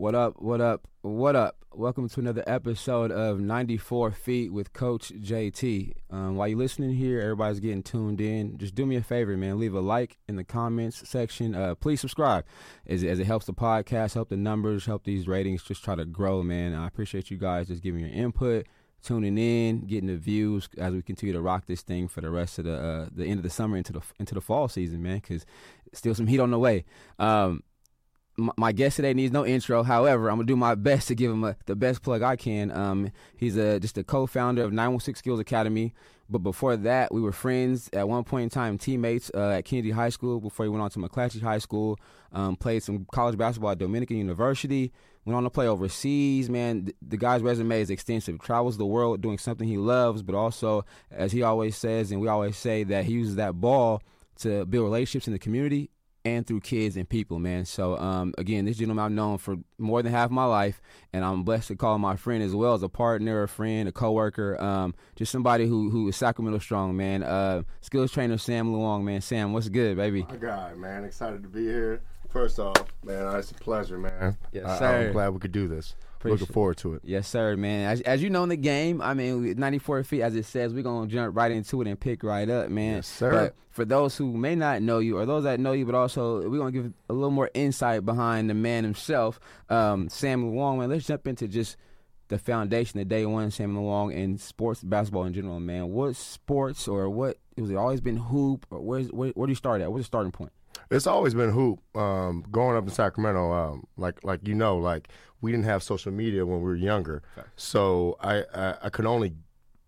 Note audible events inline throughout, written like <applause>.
What up? What up? What up? Welcome to another episode of 94 Feet with Coach JT. Um, while you're listening here, everybody's getting tuned in. Just do me a favor, man. Leave a like in the comments section. Uh, please subscribe as, as it helps the podcast, help the numbers, help these ratings just try to grow, man. I appreciate you guys just giving your input, tuning in, getting the views as we continue to rock this thing for the rest of the uh, the end of the summer into the into the fall season, man. Because still some heat on the way. Um, my guest today needs no intro. However, I'm gonna do my best to give him a, the best plug I can. Um, he's a, just a co-founder of 916 Skills Academy. But before that, we were friends at one point in time, teammates uh, at Kennedy High School. Before he went on to McClatchy High School, um, played some college basketball at Dominican University. Went on to play overseas. Man, the, the guy's resume is extensive. Travels the world doing something he loves, but also, as he always says, and we always say, that he uses that ball to build relationships in the community and through kids and people, man. So um, again, this gentleman I've known for more than half my life, and I'm blessed to call him my friend as well as a partner, a friend, a coworker, um, just somebody who who is Sacramento strong, man. Uh, skills trainer Sam Luong, man. Sam, what's good, baby? My guy, man. Excited to be here. First off, man, it's a pleasure, man. Yes, I, sir. I'm glad we could do this. Appreciate Looking forward to it. Yes, sir, man. As, as you know in the game, I mean, 94 feet, as it says, we're going to jump right into it and pick right up, man. Yes, sir. But for those who may not know you, or those that know you, but also we're going to give a little more insight behind the man himself, um, Sam Luong, man. Let's jump into just the foundation, the day one, Sam Luong, and sports, basketball in general, man. What sports or what, was it always been hoop, or where's, where, where do you start at? What's the starting point? It's always been hoop. Um, growing up in Sacramento, um, like like you know, like we didn't have social media when we were younger, so I, I I could only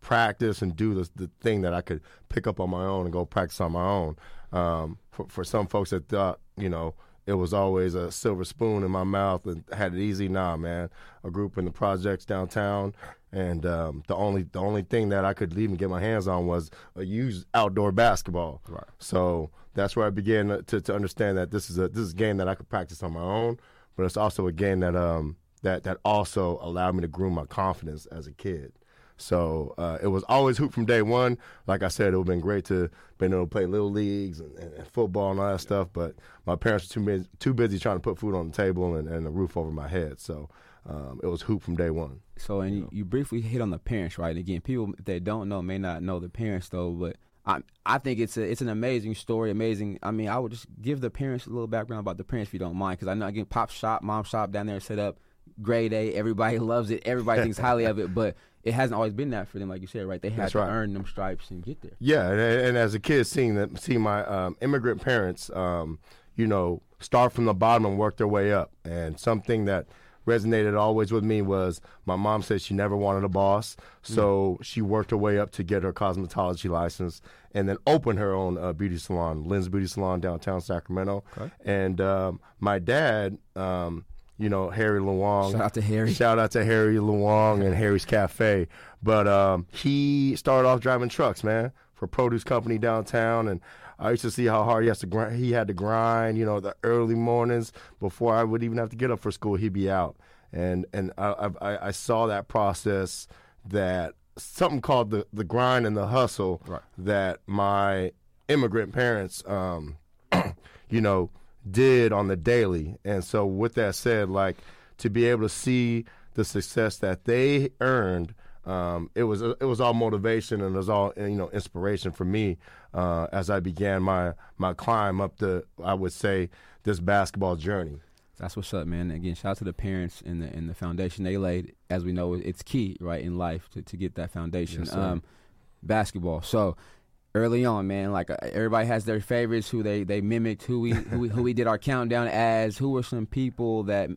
practice and do the the thing that I could pick up on my own and go practice on my own. Um, for for some folks that thought you know it was always a silver spoon in my mouth and had it easy. Nah, man. A group in the projects downtown, and um, the only the only thing that I could even get my hands on was a used outdoor basketball. Right. So that's where I began to, to understand that this is a this is a game that I could practice on my own, but it's also a game that um that that also allowed me to groom my confidence as a kid. So uh, it was always hoop from day one. Like I said, it would have been great to been able to play little leagues and, and, football and all that stuff. But my parents were too busy, too busy trying to put food on the table and, and a roof over my head. So um, it was hoop from day one. So, and you, you briefly hit on the parents, right? Again, people that don't know may not know the parents though, but I I think it's a it's an amazing story, amazing. I mean, I would just give the parents a little background about the parents if you don't mind, because I know again, pop shop, mom shop down there set up, grade A, everybody <laughs> loves it, everybody thinks highly of it, but it hasn't always been that for them, like you said, right? They had to right. earn them stripes and get there. Yeah, and, and as a kid, seeing that, seeing my um, immigrant parents, um, you know, start from the bottom and work their way up, and something that resonated always with me was my mom said she never wanted a boss, so she worked her way up to get her cosmetology license, and then opened her own uh, beauty salon, Lynn's Beauty Salon downtown Sacramento. Okay. And um, my dad, um, you know, Harry Luong. Shout out to Harry. Shout out to Harry Luong and Harry's Cafe. But um, he started off driving trucks, man, for a produce company downtown, and I used to see how hard he has to grind. He had to grind, you know, the early mornings before I would even have to get up for school. He'd be out, and and I I, I saw that process that something called the the grind and the hustle Right. that my immigrant parents, um, <clears throat> you know, did on the daily. And so, with that said, like to be able to see the success that they earned, um, it was it was all motivation and it was all you know inspiration for me uh, as I began my my climb up the I would say this basketball journey. That's what's up, man. Again, shout out to the parents and the and the foundation they laid. As we know, it's key, right, in life to, to get that foundation. Yes, um, basketball. So early on, man, like uh, everybody has their favorites who they they mimicked, who we who we, who we did our countdown as. Who were some people that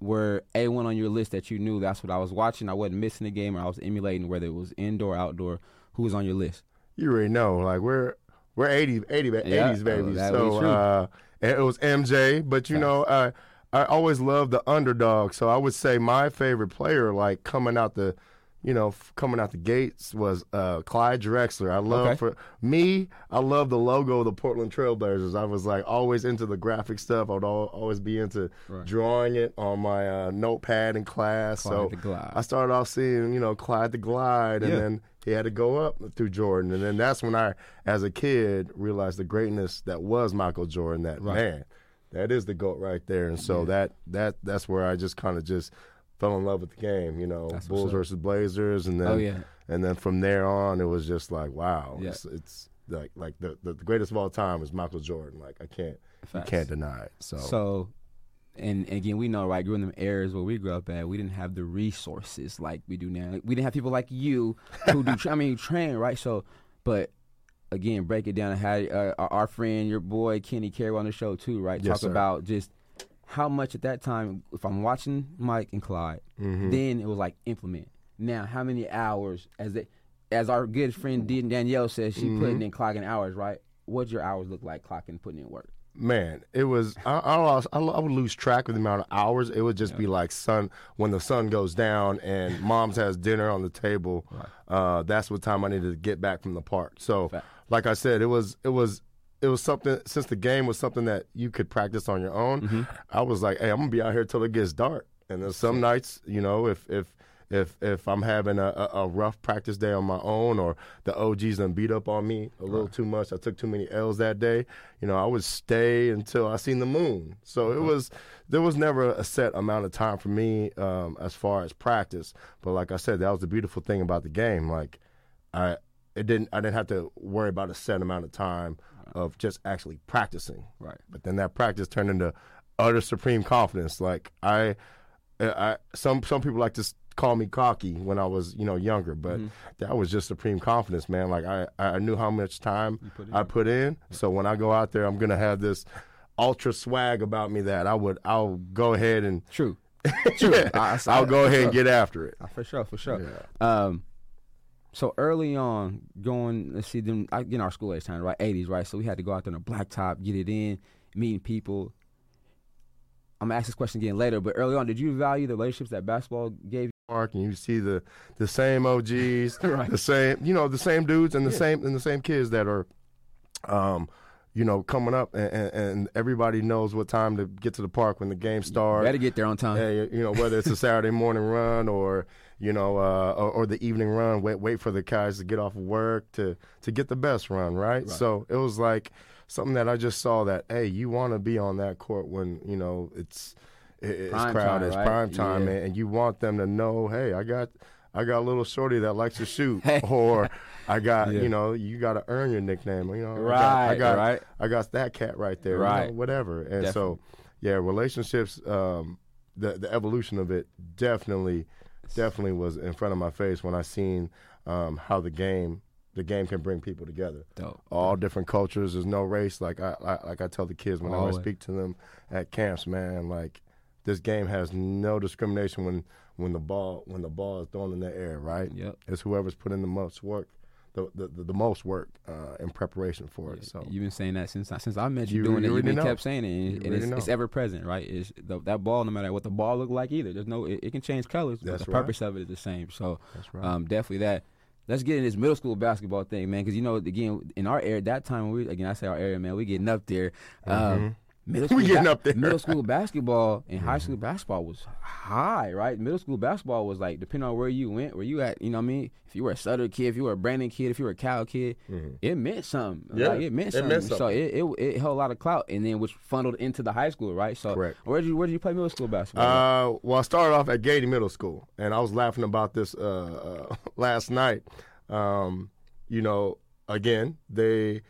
were a one on your list that you knew? That's what I was watching. I wasn't missing a game, or I was emulating, whether it was indoor, outdoor. Who was on your list? You already know, like we're we're 80, 80 Yeah, 80s babies. that would be so uh, it was MJ, but you know, I I always loved the underdog. So I would say my favorite player, like coming out the, you know, f- coming out the gates was uh, Clyde Drexler. I love Okay. for me, I love the logo of the Portland Trailblazers. I was like always into the graphic stuff. I would al- always be into Right. drawing it on my uh, notepad in class. Clyde so the Glide. I started off seeing, you know, Clyde the Glide, and Yeah. then he had to go up through Jordan, and then that's when I, as a kid, realized the greatness that was Michael Jordan. That Right. man, that is the goat right there. And so Yeah. that that that's where I just kind of just fell in love with the game. You know, That's Bulls versus Blazers, and then Oh yeah. and then from there on, it was just like wow, Yeah. it's, it's like like the, the greatest of all time is Michael Jordan. Like I can't Facts. you can't deny it. So, So, and, and again, we know, right, growing in them areas where we grew up at, we didn't have the resources like we do now. We didn't have people like you who do, tra- I mean, train, right? So, but again, break it down and had uh, our- our friend, your boy Kenny Carey on the show too, right? Yes, Talk sir. about just how much at that time, if I'm watching Mike and Clyde, Mhm. then it was like implement. Now, how many hours, as they, as our good friend Dee- Danielle says, she Mm-hmm. putting in clocking hours, right? What'd your hours look like clocking, putting in work? man, it was I, I lost I, I would lose track of the amount of hours. It would just be like sun when the sun goes down and <laughs> mom's has dinner on the table. Uh, that's what time I needed to get back from the park. So, Fact. like I said, it was it was. It was something since the game was something that you could practice on your own. Mm-hmm. I was like, "Hey, I'm gonna be out here till it gets dark." And then some nights, you know, if if if if I'm having a, a, a rough practice day on my own, or the OGs done beat up on me a little too much, I took too many L's that day. You know, I would stay until I seen the moon. So it was there was never a set amount of time for me um, as far as practice. But like I said, that was the beautiful thing about the game. Like I it didn't I didn't have to worry about a set amount of time of just actually practicing. Right. But then that practice turned into utter supreme confidence. Like I, I some some people like to call me cocky when I was you know younger, but Mm-hmm. that was just supreme confidence, man. Like I I knew how much time put. I put in, so when I go out there, I'm gonna have this ultra swag about me that I would I'll go ahead and True. <laughs> True. I- I- I'll go ahead and get after it. Uh, For sure, for sure. Um, so early on, going let's see them. I get in our school age time, right? Eighties, right? So we had to go out there on a blacktop, get it in, meeting people. I'm gonna ask this question again later, but early on, did you value the relationships that basketball gave you? Park and you see the the same OGs, <laughs> Right. the same you know the same dudes and the same and the same kids that are, um, you know, coming up and, and, and everybody knows what time to get to the park when the game starts. Better get there on time. You know whether it's a Saturday morning run or you know uh, or, or the evening run. Wait, wait for the guys to get off of work to to get the best run, right? So it was like something that I just saw that hey, you want to be on that court when you know it's it- it's Prime crowded, time, it's right? prime time, Yeah. and, and you want them to know, hey, I got. I got a little shorty that likes to shoot, <laughs> or I got Yeah. you know you got to earn your nickname. You know, I got, Right, I got, right. I got that cat right there, you know, Right. whatever. And so, yeah, relationships, um, the the evolution of it definitely, definitely was in front of my face when I seen um, how the game the game can bring people together. Dope. All different cultures. There's no race. Like I, I like I tell the kids whenever Always. I speak to them at camps, man. Like this game has no discrimination when when the ball when the ball is thrown in the air. Right. Yep. It's whoever's put in the most work. The, the, the, most work uh, in preparation for it. So You've been saying that since I- since I met you, You- doing you it. You've been know. kept saying it, and, You and already it's, it's ever present, right? It's the, that ball, no matter what the ball look like, either. There's no, it, it can change colors, but That's the right. purpose of it is the same. So, That's right. um, definitely that. Let's get in this middle school basketball thing, man. Because you know, again, in our area, that time we again, I say our area, man, we getting up there. Um, middle Mm-hmm. <laughs> We school getting up there. Middle school basketball and high Mm-hmm. school basketball was high, right? Middle school basketball was like depending on where you went, where you at. You know what I mean? If you were a Sutter kid, if you were a Brannan kid, if you were a Cal kid, it meant something. Mm-hmm. Yeah, Like, it meant it something. So it, it it held a lot of clout, and then which funneled into the high school, right? So Correct. where did you where did you play middle school basketball? Uh, well, I started off at Gady Middle School, and I was laughing about this uh, uh, <laughs> last night. Um, you know, again, they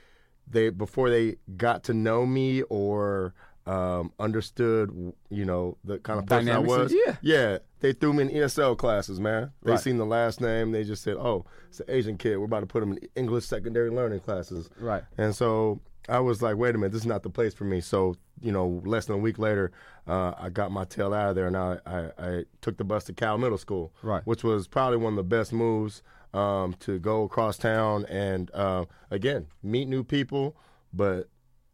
they before they got to know me or um, understood, you know, the kind of person Dynamics I was. yeah. yeah. They threw me in ESL classes, man. They Right. seen the last name, they just said, "Oh, it's an Asian kid. We're about to put him in English secondary learning classes." Right. And so I was like, wait a minute, this is not the place for me. So, you know, less than a week later, uh, I got my tail out of there and I, I, I took the bus to Cal Middle School, Right. which was probably one of the best moves um, to go across town and, uh, again, meet new people, but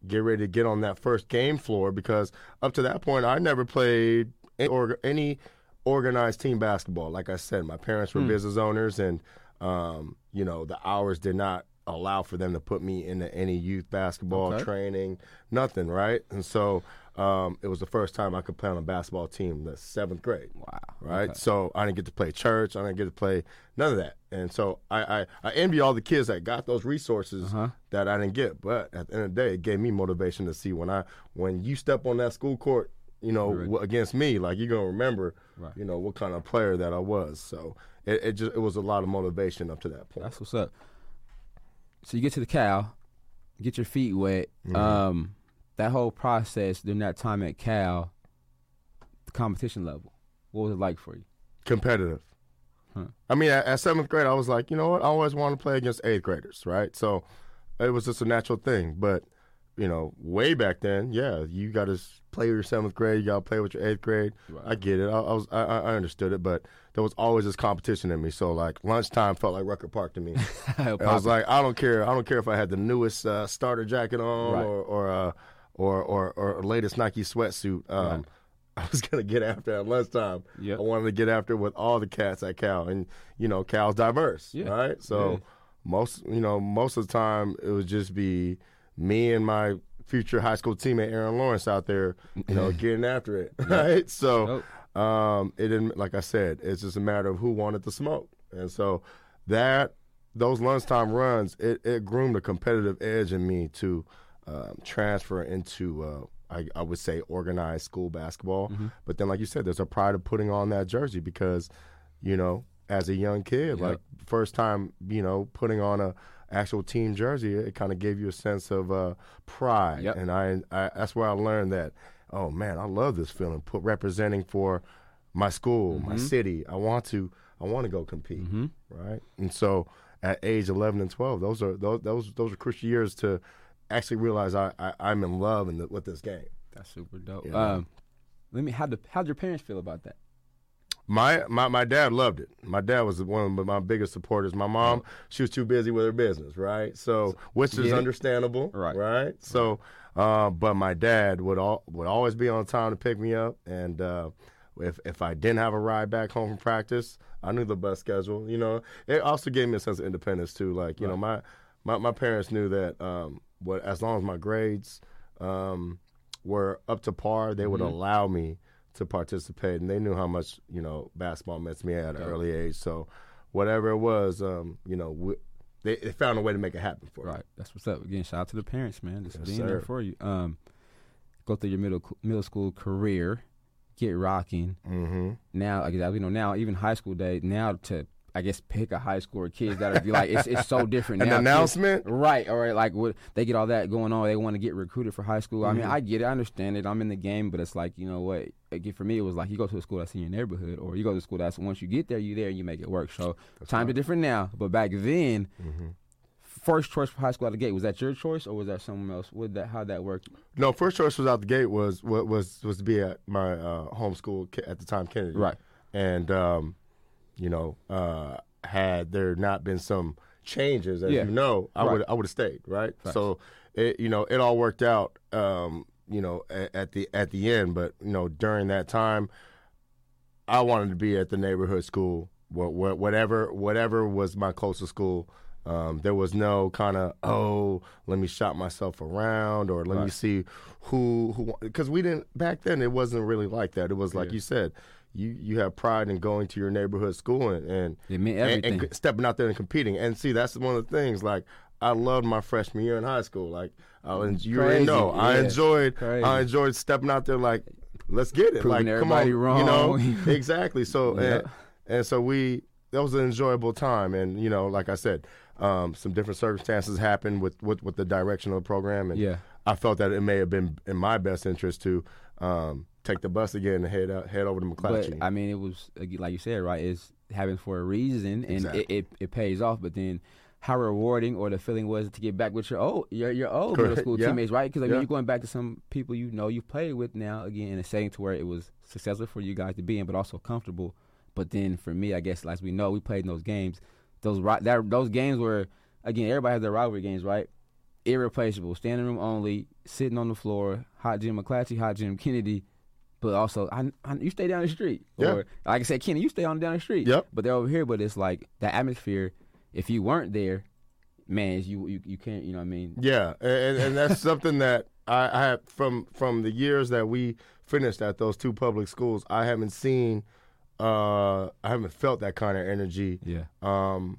get ready to get on that first game floor because up to that point, I never played any, org- any organized team basketball. Like I said, my parents were business owners, and um, you know the hours did not allow for them to put me into any youth basketball Okay. training, nothing, right? And so um, it was the first time I could play on a basketball team, in the seventh grade. wow. right? Okay. So I didn't get to play church. I didn't get to play none of that. And so I, I, I envy all the kids that got those resources Uh-huh. that I didn't get. But at the end of the day, it gave me motivation to see when I when you step on that school court, you know, Right. w- against me, like you're gonna remember, Right. you know, what kind of player that I was. So it, it just it was a lot of motivation up to that point. That's what's up. So you get to the cow, get your feet wet. Mm-hmm. Um, that whole process during that time at Cal, the competition level, what was it like for you? competitive. Huh. I mean, at, at seventh grade, I was like, you know what? I always want to play against eighth graders, right? So it was just a natural thing. But you know, way back then, yeah, you got to play with your seventh grade, you got to play with your eighth grade. Right. I get it. I, I was, I, I I understood it, but there was always this competition in me. So like lunchtime felt like Rucker Park to me. <laughs> I was like, I don't care. I don't care if I had the newest uh, starter jacket on Right. or or, uh, or or or latest Nike sweatsuit. Um, Right. <laughs> I was gonna get after at lunchtime. Yep. I wanted to get after with all the cats at Cal, and you know, Cal's diverse, Yeah. right? So Yeah. most, you know, most of the time it would just be me and my future high school teammate Aaron Lawrence out there, you know, <laughs> getting after it, right? <laughs> So, um, it didn't, like I said, it's just a matter of who wanted to smoke, and so that those lunchtime runs, it, it groomed a competitive edge in me to um, transfer into, uh, I, I would say, organized school basketball. But then, like you said, there's a pride of putting on that jersey because, you know, as a young kid, Yep. like first time, you know, putting on a actual team jersey, it kind of gave you a sense of uh, pride. Yep. And I, I, that's where I learned that. Oh man, I love this feeling. Put representing for my school, my city. I want to, I want to go compete, right? And so, at age 11 and 12, those are those those those are crucial years to actually realize I, I I'm in love in the, with this game. That's super dope. Yeah. Um, let me. How the how'd your parents feel about that? My, my my dad loved it. My dad was one of my biggest supporters. My mom, she was too busy with her business, right? So, which is it? understandable, Right. Right. So, uh, but my dad would all would always be on time to pick me up, and uh, if if I didn't have a ride back home from practice, I knew the bus schedule. You know, it also gave me a sense of independence too. Like you know, my, my my parents knew that um, what as long as my grades um, were up to par, they would allow me to participate, and they knew how much you know basketball meant to me at an early age. So, whatever it was, um, you know, we, they, they found a way to make it happen for me. Right. That's what's up. Again, shout out to the parents, man. Just Yes, being there for you. Um, go through your middle middle school career, get rocking. Mm-hmm. Now, like, we know now, even high school day. Now to I guess pick a high school of kids that are be like it's it's so <laughs> different An now. Kids- announcement. Right, or like what they get all that going on. They want to get recruited for high school. I mean, Mhm. I get it, I understand it. I'm in the game, but it's like you know what? Like, for me, it was like you go to a school that's in your neighborhood, or you go to a school that's once you get there, you there, and you make it work. So times are different now, but back then, Mm-hmm. first choice for high school out the gate was that your choice, or was that someone else? Would that how that worked? No, first choice was out the gate was was was, was to be at my uh, home school at the time, Kennedy. Right. And um, you know, uh, had there not been some changes, as Yeah. you know, I Right. would I would have stayed. Right. Facts. So it you know it all worked out. Um, you know, at, at the at the end, but you know during that time, I wanted to be at the neighborhood school, wha- wha- whatever whatever was my closest school. Um, there was no kind of oh, let me shop myself around or let me see who who because we didn't back then. It wasn't really like that. It was like Yeah. you said, you you have pride in going to your neighborhood school and and, and, everything. and stepping out there and competing. And see, that's one of the things. Like I loved my freshman year in high school. Like I, was- you already know, I enjoyed Crazy. I enjoyed stepping out there like. Let's get it. Proving like, come on, everybody you know, <laughs> exactly. So, Yeah. and, and so we that was an enjoyable time, and you know, like I said, um, some different circumstances happened with, with with the direction of the program, and Yeah. I felt that it may have been in my best interest to um, take the bus again and head out, head over to McClatchy. But I mean, it was like like you said, right? It's happened for a reason, and Exactly. it, it, it pays off. But then, how rewarding or the feeling was to get back with your old your your old middle school Yeah. teammates, right? Because I mean, Yeah. you're going back to some people you know you played with now again in a setting to where it was successful for you guys to be in, but also comfortable. But then for me, I guess as we know, we played in those games. Those that those games were again everybody has their rivalry games, right? Irreplaceable, standing room only, sitting on the floor, hot gym McClatchy, hot gym Kennedy. But also, I, I, you stay down the street. Yeah. Or like I said, Kenny, you stay on down the street. Yep. But they're over here. But it's like the atmosphere. If you weren't there, man, you you, you can't. You know what I mean? Yeah, and, and that's <laughs> something that I, I have from from the years that we finished at those two public schools. I haven't seen uh, I haven't felt that kind of energy. Yeah. Um,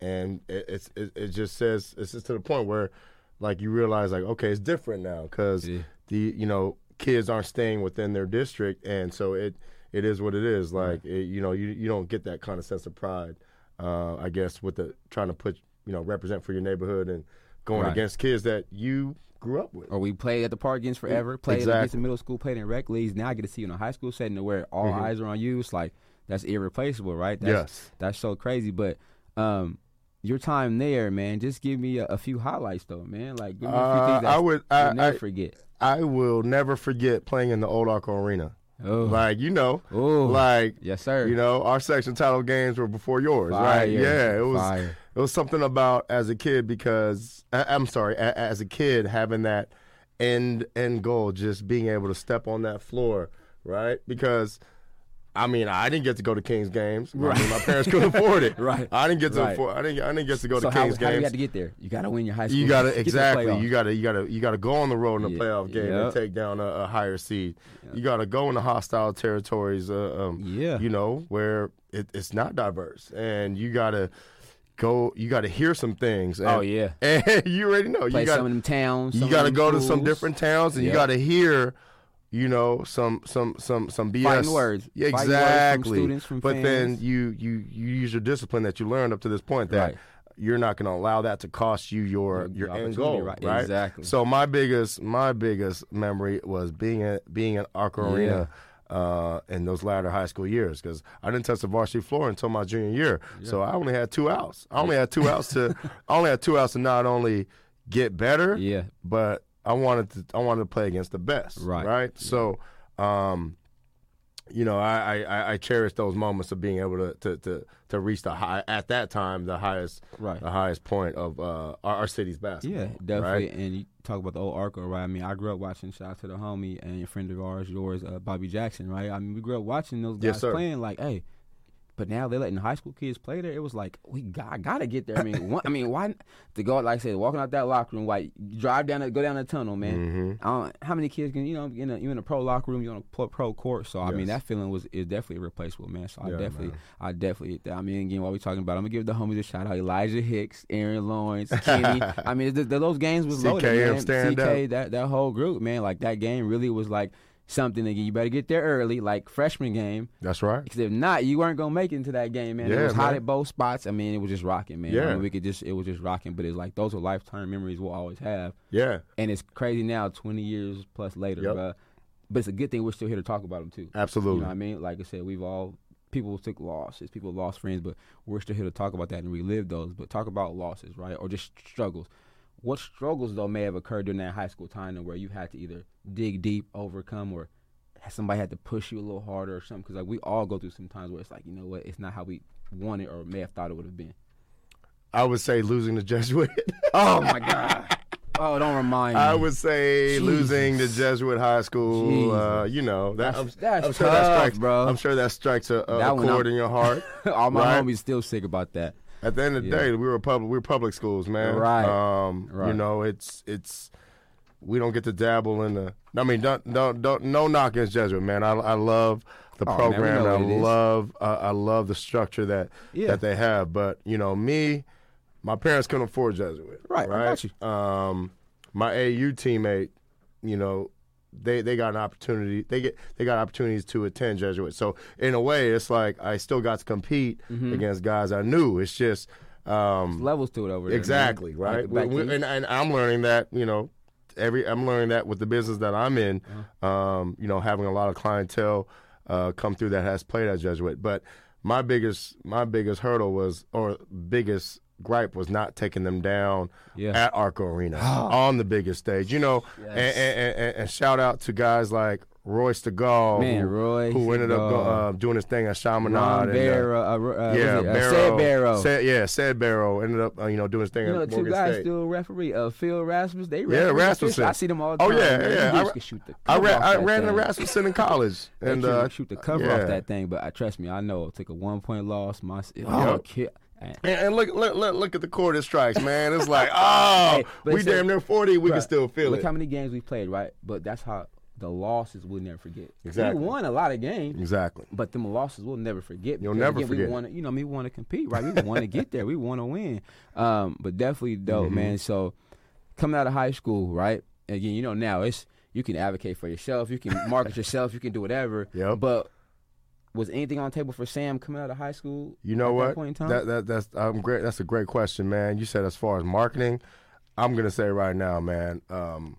and it, it's it, it just says it's just to the point where, like, you realize like, okay, it's different now because Yeah. the you know kids aren't staying within their district, and so it it is what it is. Like, it, you know, you you don't get that kind of sense of pride. Uh, I guess with the trying to put you know represent for your neighborhood and going Right. against kids that you grew up with. Or we played at the park against forever, played against Exactly. the middle school, played in rec leagues. Now I get to see you in a high school setting to where all eyes are on you. It's like that's irreplaceable, right? That's, Yes. That's so crazy. But um, your time there, man, just give me a, a few highlights though, man. Like give me a few Uh, things that I would- I- never I- forget. I will never forget playing in the Old Arco Arena. Oh, Like you know, Ooh. like yes, sir. You know, our section title games were before yours, Fire. right? Yeah, it was. Fire. It was something about as a kid because I, I'm sorry, a, as a kid having that end end goal, just being able to step on that floor, right? Because. I mean, I didn't get to go to Kings games. I mean, my parents couldn't afford it. <laughs> Right. I didn't get to Right. afford. I didn't. I didn't get to go so to how, Kings how do you games. have to get there? You got to win your high school. You get to exactly. You gotta you gotta you gotta go on the road in a Yeah, playoff game and take down a, a higher seed. You gotta go into hostile territories. Uh, um, Yeah. you know where it, it's not diverse, and you gotta go. You gotta hear some things. And, Oh, yeah. <laughs> and you already know. Play you some got of them towns. you some gotta them go to some different towns, and you gotta hear. You know some some some some BS Fighting words. Yeah, Fighting words from exactly. students, from but then you you you use your discipline that you learned up to this point that Right. you're not going to allow that to cost you your Your your end goal, right. right? Exactly. So my biggest my biggest memory was being at being at Arco Arena uh, in those latter high school years because I didn't touch the varsity floor until my junior year. So I only had two outs. I only had two outs to <laughs> I only had two outs to not only get better, Yeah. but I wanted to I wanted to play against the best, Right. Right. So, um, you know, I, I I cherish those moments of being able to to to, to reach the high at that time the highest Right. the highest point of uh, our, our city's basketball. Yeah, definitely. Right? And you talk about the old Arco, right? I mean, I grew up watching. Shout out to the homie and a friend of ours, yours, uh, Bobby Jackson, right? I mean, we grew up watching those guys Yes, playing. Like, hey, but now they're letting high school kids play there. It was like we got gotta get there. I mean, one, I mean, why to go? Like I said, walking out that locker room, like drive down, the, go down the tunnel, man. Mm-hmm. I don't, how many kids can you know in a, you in a pro locker room, you're on a pro, court? So I mean, that feeling was is definitely irreplaceable, man. So I Yeah, definitely, man. I definitely, I mean, again, while we talking about, I'm gonna give the homies a shout out. Elijah Hicks, Aaron Lawrence, Kenny. <laughs> I mean, th- th- those games was loaded, man. stand CK, up. that that whole group, man. Like that game really was like something again. You better get there early, like freshman game. That's right. Because if not, you weren't gonna make it into that game, man. it Yeah, was hot at both spots. I mean, it was just rocking, man. I Yeah. mean, we could just, it was just rocking. But it's like those are lifetime memories we'll always have. Yeah, And it's crazy now, 20 years plus later, Yep. bruh. But it's a good thing we're still here to talk about them too. absolutely. You know what I mean? Like I said, we've all people took losses, people lost friends, but we're still here to talk about that and relive those. But talk about losses, right? Or just struggles. What struggles though may have occurred during that high school time and where you had to either dig deep, overcome, or somebody had to push you a little harder or something? Because like we all go through some times where it's like, you know what, it's not how we wanted or may have thought it would have been. I would say losing the Jesuit. <laughs> Oh my god! Oh, don't remind me. I would say Jesus. losing the Jesuit high school. Uh, you know that. That's- I'm, that's I'm sure that tough, strikes, bro. I'm sure that strikes a, a That chord in your heart. <laughs> all my Right. homies still sick about that. At the end of the Yeah. day, we were public. We were public schools, man. Right. Um, You know, it's it's we don't get to dabble in the. I mean, don't don't don't no knock against Jesuit, man. I I love the Oh, program. know and what it I love uh, I love the structure that Yeah. that they have. But you know, me, my parents couldn't afford Jesuit. Right, Right. got you. Um, my AU teammate, you know. They, they got an opportunity. They get they got opportunities to attend Jesuit. So in a way, it's like I still got to compete Mm-hmm. against guys I knew. It's just um, Levels to it over there. Exactly, Like right. back We- we- and, and I'm learning that, you know, every I'm learning that with the business that I'm in, Uh-huh. um, you know, having a lot of clientele uh, come through that has played at Jesuit. But my biggest my biggest hurdle was or biggest gripe was not taking them down Yeah. at Arco Arena <gasps> on the biggest stage. You know, Yes. and, and, and, and shout out to guys like Roy Stegall, Man, who, Roy who ended up uh, doing his thing at Chaminade. And, uh, Barrow, uh, uh, yeah, uh, Barrow, Sid Barrow. Said- yeah, said Barrow ended up uh, you know doing his thing you know, at two Morgan guys State. still referee. Phil Rasmus, they Yeah. Rasmussen. I see them all the Oh, time. yeah, man. yeah. I ra- shoot the I off I ran the. Rasmussen in college, <laughs> and uh, shoot the cover yeah. off that thing, but I trust me, I know. Took a one point loss. My oh, kid. And, and look, look, look, look at the it strikes, man. It's like, <laughs> oh, Hey, we so- damn near forty. We can still feel it. Look it. how many games we played, right? But that's how the losses we'll never forget. Exactly. We won a lot of games. Exactly. But them losses we'll never forget. You'll never again, forget. We want to, you know, we want to compete, right? We want to get there. We want to win. Um, but definitely dope, Mm-hmm. man. So coming out of high school, right? Again, you know, now it's you can advocate for yourself, you can market <laughs> yourself, you can do whatever. Yep. But was anything on the table for Sam coming out of high school? You know at what? That point in time? That, that that's I'm great. That's a great question, man. You said as far as marketing, I'm gonna say right now, man. Um,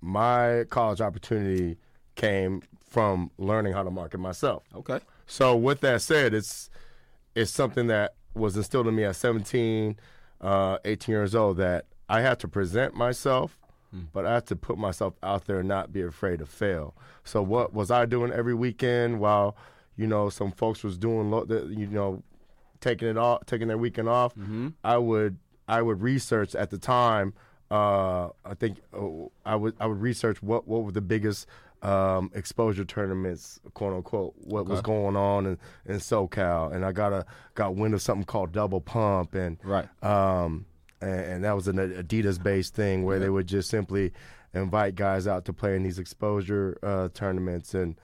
my college opportunity came from learning how to market myself. okay. So with that said, it's it's something that was instilled in me at 17, uh, 18 years old that I had to present myself, but I had to put myself out there and not be afraid to fail. So what was I doing every weekend while you know some folks was doing lo- the, you know taking it off, taking their weekend off? I would I would research at the time. Uh, I think uh, I would I would research what what were the biggest um, exposure tournaments, quote unquote, what was going on in, in SoCal, and I got a got wind of something called Double Pump, and Right. um, and, and that was an Adidas based thing where they would just simply invite guys out to play in these exposure uh, tournaments, and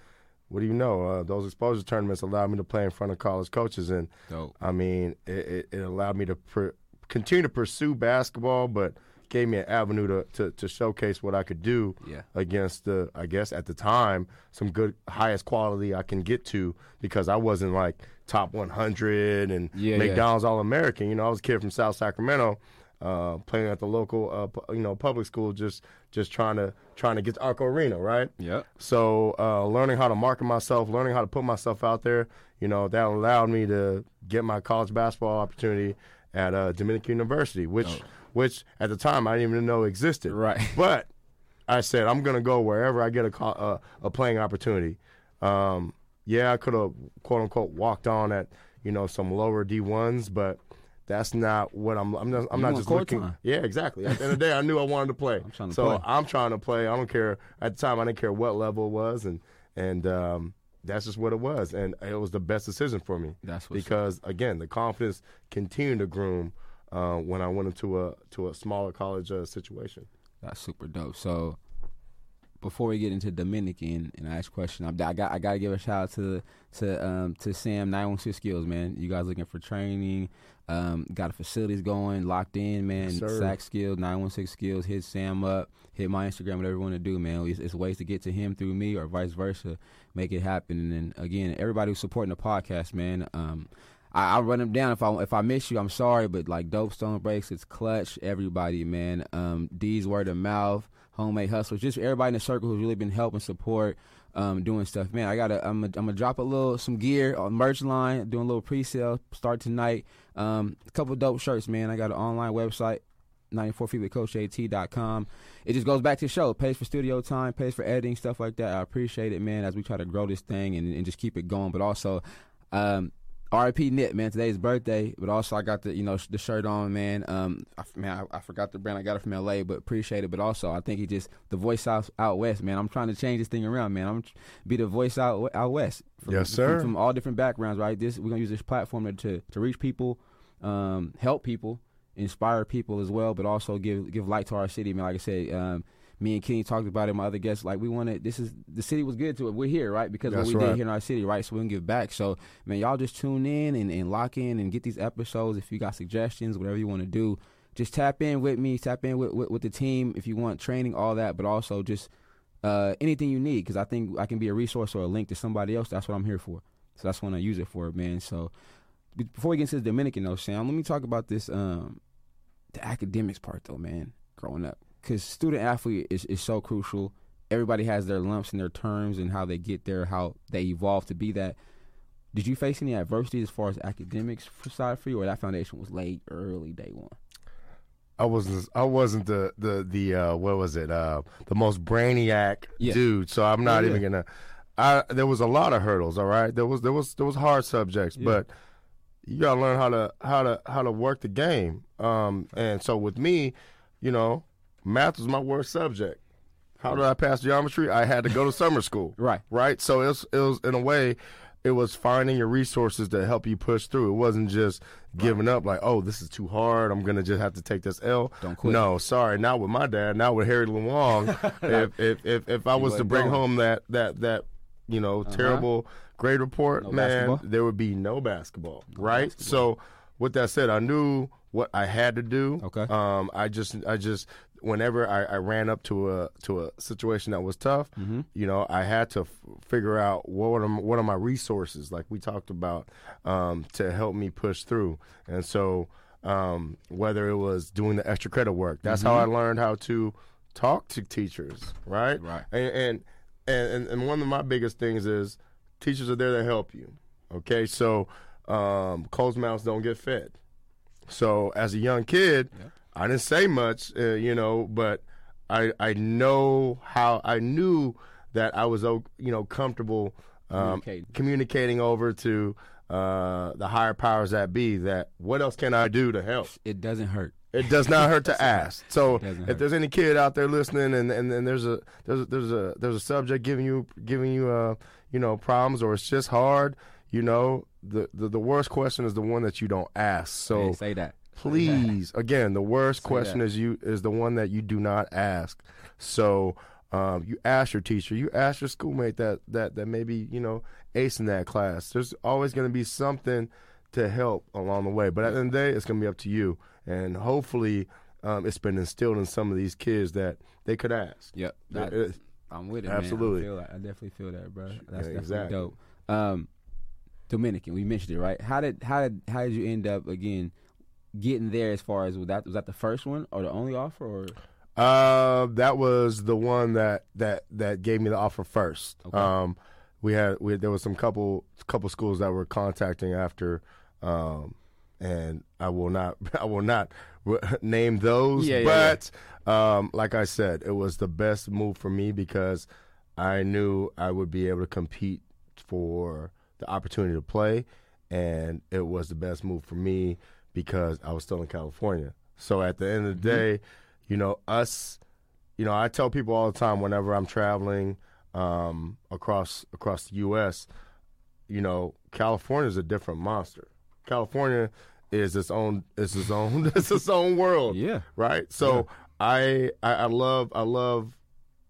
what do you know? Uh, those exposure tournaments allowed me to play in front of college coaches, and Dope. I mean, it, it, it allowed me to pr- continue to pursue basketball, but gave me an avenue to, to, to showcase what I could do Yeah. against the, I guess at the time, some good, highest quality I can get to because I wasn't like top 100 and Yeah, yeah. McDonald's All American. You know, I was a kid from South Sacramento. Uh, playing at the local, uh, you know, public school, just just trying to trying to get to Arco Arena, right? Yeah. So uh, learning how to market myself, learning how to put myself out there, you know, that allowed me to get my college basketball opportunity at uh, Dominican University, which which at the time I didn't even know existed. Right. <laughs> But I said I'm gonna go wherever I get a uh, a playing opportunity. Um, yeah, I could have quote unquote walked on at you know some lower D ones, but that's not what I'm. I'm not, I'm not just looking. time. Yeah, exactly. At the end of the day, I knew I wanted to play. trying to so play. I'm trying to play. I don't care. At the time, I didn't care what level it was, and and um, that's just what it was, and it was the best decision for me. That's up. because again, the confidence continued to groom uh, when I went into a to a smaller college uh, situation. That's super dope. So before we get into Dominican and I ask a question, I, I got I gotta give a shout out to to um to Sam nine one six skills, man. You guys looking for training? Um, got the facilities going, locked in, man. Yes, sir. Sack skills, nine one six skills. Hit Sam up, hit my Instagram, whatever you want to do, man. It's, it's ways to get to him through me or vice versa. Make it happen. And again, everybody who's supporting the podcast, man. Um, I, I'll run them down if I if I miss you. I'm sorry, but like Dope Stone Breaks, it's clutch. Everybody, man. Um, D's word of mouth, homemade hustlers, just everybody in the circle who's really been helping support, um, doing stuff. Man, I gotta I'm gonna, I'm gonna drop a little some gear on merch line, doing a little pre-sale start tonight. Um, a couple dope shirts, man. I got an online website. 94 feet with coach at.com. It just goes back to the show. Pays for studio time, pays for editing, stuff like that. I appreciate it, man, as we try to grow this thing and, and just keep it going. But also, um, RIP Nip, man. Today's birthday, but also I got the you know the shirt on, man. Um, I, man, I, I forgot the brand. I got it from LA, but appreciate it. But also, I think he just the voice out out west, man. I'm trying to change this thing around, man. I'm tr- be the voice out out west. From, Yes, sir. From, all different backgrounds, right? This we're gonna use this platform to to, to reach people, um, help people, inspire people as well, but also give give light to our city, man. Like I said, um, me and Kenny talked about it. My other guests, like we wanted. This is the city was good to it. We're here, right? Because That's what we right. did here in our city, right? So we can give back. So man, y'all just tune in and, and lock in and get these episodes. If you got suggestions, whatever you want to do, just tap in with me. Tap in with, with with the team if you want training, all that. But also just uh, anything you need, because I think I can be a resource or a link to somebody else. That's what I'm here for. So that's what I use it for, man. So before we get into the Dominican, though, Sam, let me talk about this um, the academics part, though, man. Growing up, because student athlete is, is so crucial. Everybody has their lumps and their terms and how they get there, how they evolve to be that. Did you face any adversity as far as academics for side for you, or that foundation was laid early day one? I wasn't I wasn't the the the uh, what was it uh, the most brainiac Yeah. dude. So I'm not Yeah, even yeah. gonna. I there was a lot of hurdles. All right, there was there was there was hard subjects, but you gotta learn how to how to how to work the game. Um, and so with me, you know, math was my worst subject. How did I pass geometry? I had to go to summer school. <laughs> Right. Right. So it was it was in a way. it was finding your resources to help you push through. It wasn't just giving up like, oh, this is too hard. I'm gonna just have to take this L. Don't quit. No, sorry, not with my dad. Not with Harry Luong. <laughs> if, if if if I was to bring going. home that that that you know terrible grade report, No man, basketball? there would be no basketball, right? So with that said, I knew what I had to do. Okay. Um, I just I just whenever I, I ran up to a to a situation that was tough, Mm-hmm. you know, I had to f- figure out what are m- what are my resources, like we talked about, um, to help me push through. And so, um, whether it was doing the extra credit work, that's how I learned how to talk to teachers, right? Right. And and and and one of my biggest things is teachers are there to help you. Okay, so um, closed mouths don't get fed. So as a young kid, I didn't say much, uh, you know, but I I know how I knew that I was you know comfortable um, Communicating. communicating over to uh, the higher powers that be that what else can I do to help? It doesn't hurt. It does not hurt to <laughs> ask. So if there's any kid out there listening and, and, and there's a there's a, there's a there's a subject giving you giving you uh you know problems or it's just hard, you know, the the, the worst question is the one that you don't ask. So say that. Please <laughs> again the worst Say question that. is you is the one that you do not ask so um, you ask your teacher you ask your schoolmate that that that maybe you know ace in that class there's always going to be something to help along the way but at the end of the day it's going to be up to you and hopefully um, it's been instilled in some of these kids that they could ask Yep. That, it- I'm with it. Absolutely. Man. I, feel. I definitely feel that, bro. That's Yeah, definitely exactly. dope. Um, Dominican, we mentioned it, right? How did how did how did you end up again getting there? As far as was that was that the first one or the only offer or Uh, that was the one that that that gave me the offer first. Okay. Um, we had we there was some couple couple schools that were contacting after, um, and I will not <laughs> I will not <laughs> name those. Yeah, yeah, but um, like I said, it was the best move for me because I knew I would be able to compete for the opportunity to play, and it was the best move for me because I was still in California. So at the end of the day, you know, us, you know, I tell people all the time whenever I'm traveling um, across across the U.S., you know, California is a different monster. California is its own, it's its own, <laughs> it's its own world yeah, right? So I, I I love I love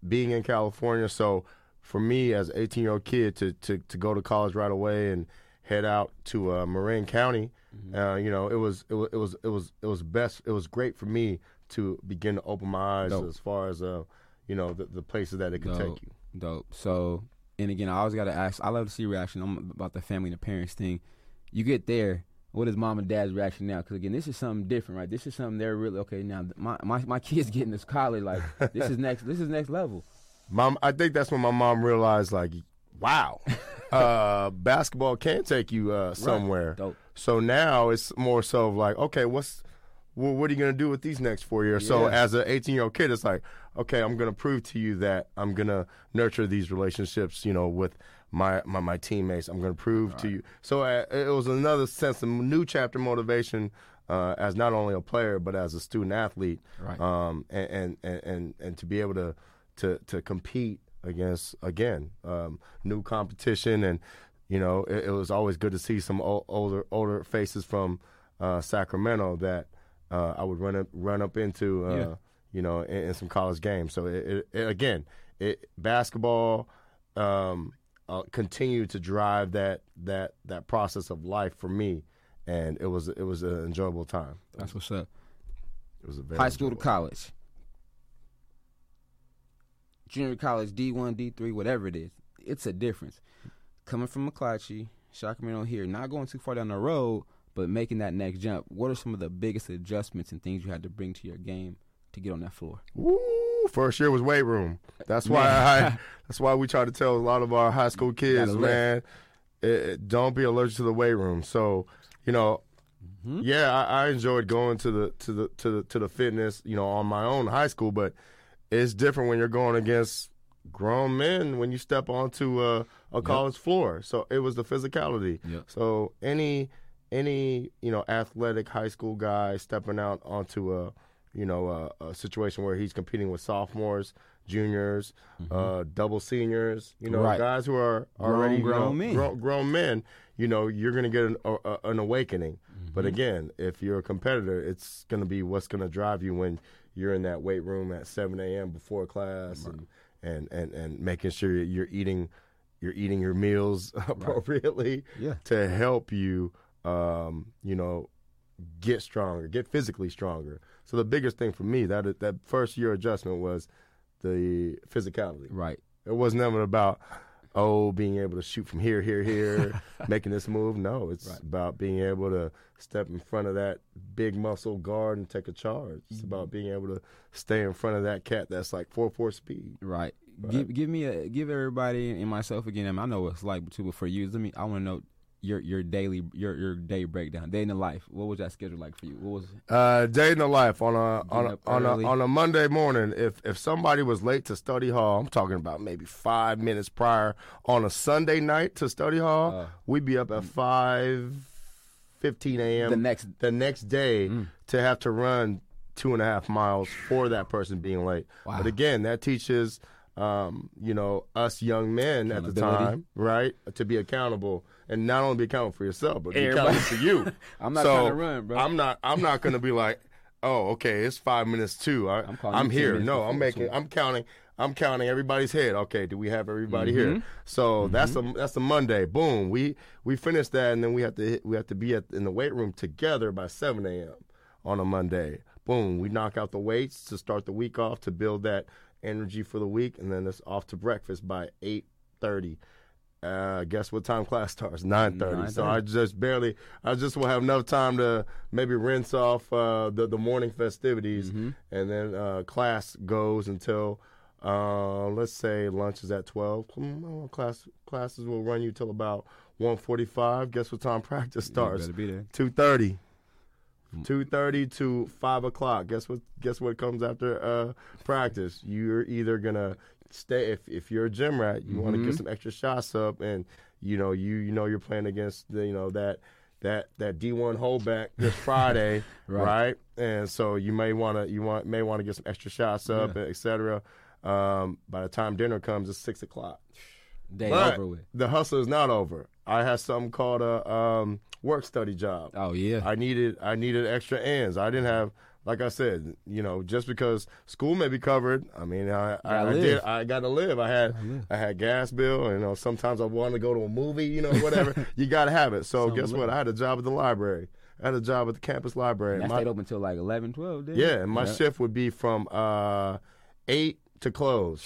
being in California. So for me as an 18 year old kid to, to to go to college right away and head out to uh, Marin County, uh, you know, it was it was it was it was it was best. It was great for me to begin to open my eyes Dope. as far as uh, you know, the, the places that it could Dope. take you. dope. So and again, I always got to ask. I love to see reaction I'm about the family and the parents thing. You get there. What is mom and dad's reaction now? Because again, this is something different, right? This is something they're really okay. Now, my my my <laughs> kids getting this college, like this is next. This is next level. Mom, I think that's when my mom realized, like, wow, <laughs> uh, basketball can take you uh, somewhere. Dope. So now it's more so of like, okay, what's wh- what are you gonna do with these next four years? So as an 18 year old kid, it's like, okay, I'm gonna prove to you that I'm gonna nurture these relationships, you know, with my my, my teammates. I'm gonna prove to you. So uh, it was another sense of new chapter motivation. Uh, as not only a player but as a student athlete, Right. um, and, and, and, and, and to be able to, to, to compete against again um, new competition and you know it, it was always good to see some o- older older faces from uh, Sacramento that uh, I would run up run up into uh, Yeah. you know in, in some college games so it, it, it, again it, basketball um, uh, continued to drive that that that process of life for me and it was it was an enjoyable time That's what's up. it was a very High school to college, junior college, D one, D three, whatever it is. It's a difference. Coming from McClatchy, Sacramento here, not going too far down the road, but making that next jump. What are some of the biggest adjustments and things you had to bring to your game to get on that floor? Woo! First year was weight room. That's why I. <laughs> That's why we try to tell a lot of our high school kids, man, it, it- don't be allergic to the weight room. So, you know, Mm-hmm. yeah, I, I enjoyed going to the to the to the to the fitness, you know, on my own high school, but it's different when you're going against grown men when you step onto a, a college floor. So it was the physicality. Yep. So any any you know athletic high school guy stepping out onto a you know a, a situation where he's competing with sophomores, juniors, uh, double seniors. You know, Right. guys who are Grown- already you know, grown men. grown, grown men. You know, you're going to get an, a, an awakening. But Mm-hmm. again, if you're a competitor, it's going to be what's going to drive you when you're in that weight room at 7 a.m. before class and, and, and, and making sure you're eating you're eating your meals <laughs> appropriately Yeah. to help you um, you know get stronger, get physically stronger. So the biggest thing for me that that first year adjustment was the physicality. Right. It was never about oh being able to shoot from here, here, here, <laughs> making this move. No, it's Right. about being able to step in front of that big muscle guard and take a charge. It's Mm-hmm. about being able to stay in front of that cat that's like four four speed. Right. Give give me a give everybody and myself again. I, mean, I know what it's like too, but for you, let me. I want to know your your daily your your day breakdown, day in the life. What was that schedule like for you? What was Uh, day in the life on a on a, on a on a Monday morning. If if somebody was late to study hall, I'm talking about maybe five minutes prior on a Sunday night to study hall. Uh. we'd be up at five fifteen a.m. the next? the next day Mm. to have to run two and a half miles for that person being late. Wow. But again, that teaches um, you know us young men at the time, right, to be accountable and not only be accountable for yourself, but be Everybody- accountable for you. <laughs> I'm not So, trying to run, bro. I'm not. I'm not going to be like, oh, okay, it's five minutes too. I, I'm I'm, calling you 10 here. No, I'm making. I'm counting. I'm counting everybody's head. Okay, do we have everybody Mm-hmm. here? So that's a that's a Monday. Boom. We we finished that, and then we have to hit, we have to be at in the weight room together by 7 a.m. on a Monday. Boom. We knock out the weights to start the week off to build that energy for the week, and then it's off to breakfast by 8:30. Uh, guess what time class starts? 9:30. So I just barely. I just will have enough time to maybe rinse off uh, the the morning festivities, Mm-hmm. and then uh, class goes until uh, let's say lunch is at 12. Well, class classes will run you till about 1:45. Guess what time practice starts? better be there. 2:30. 2:30 to five o'clock. Guess what? Guess what comes after uh, practice? You're either gonna stay if if you're a gym rat, you want to Mm-hmm. get some extra shots up, and you know you you know you're playing against the, you know that that that D1 holdback this <laughs> Friday, Right. right. And so you may want to you want may want to get some extra shots up, Yeah. et cetera. Um, by the time dinner comes, it's six o'clock. Day But over with. the hustle is not over. I had something called a um, work study job. Oh yeah. I needed I needed extra ends. I didn't have like I said, you know, just because school may be covered. I mean, I I, I did live. I got to live. I had I had gas bill. You know, sometimes I wanted to go to a movie. You know, whatever. <laughs> you got to have it. So Something guess what? I had a job at the library. I had a job at the campus library. And that My- stayed open until like 11, 12. Didn't yeah, and my shift would be from uh, eight to close.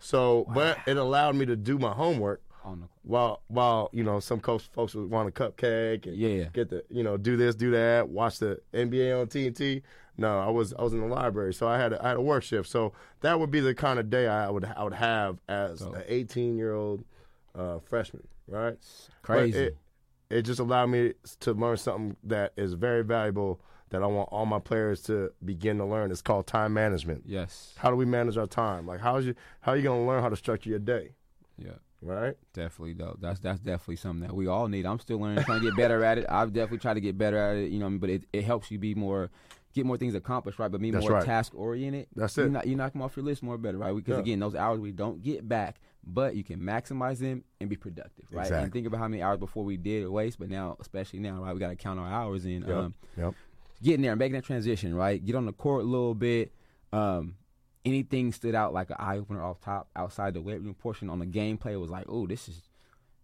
So, but it allowed me to do my homework On the, while while you know some coach folks would want a cupcake and Yeah. get the you know do this do that watch the NBA on TNT. No, I was I was in the library, so I had a, I had a work shift. So that would be the kind of day I would I would have as So- an 18 year old uh, freshman, right? Crazy. it, it just allowed me to learn something that is very valuable that I want all my players to begin to learn. It's called time management. yes. How do we manage our time? Like how is you how are you going to learn how to structure your day, Yeah. right? Definitely though. That's that's definitely something that we all need. I'm still learning, trying to get better at it. <laughs> I've definitely tried to get better at it. You know, I mean? but it, it helps you be more, get more things accomplished, right? But be That's more right. task oriented. That's You it. knock, you knock them off your list more better, right? Because Yeah. again, those hours we don't get back, but you can maximize them and be productive, right? Exactly. And think about how many hours before we did waste, but now, especially now, right? We got to count our hours in. Yep. Um, Yep. Getting there, making that transition, right? Get on the court a little bit. Um, anything stood out like an eye opener off top outside the weight room portion on the gameplay was like, oh, this is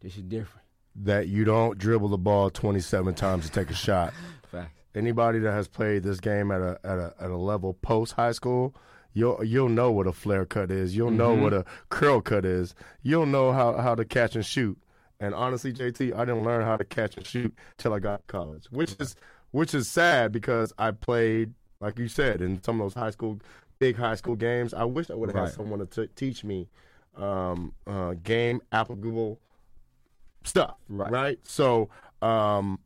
this is different. that you don't dribble the ball 27 times to take a shot. <laughs> Facts. Anybody that has played this game at a at a, at a level post high school, you'll you'll know what a flare cut is. You'll know Mhm. what a curl cut is. You'll know how how to catch and shoot. And honestly, JT, I didn't learn how to catch and shoot till I got to college, which is which is sad because I played like you said in some of those high school big high school games. I wish I would have Right. had someone to t- teach me um, uh, game applicable stuff. Right. Right. So um,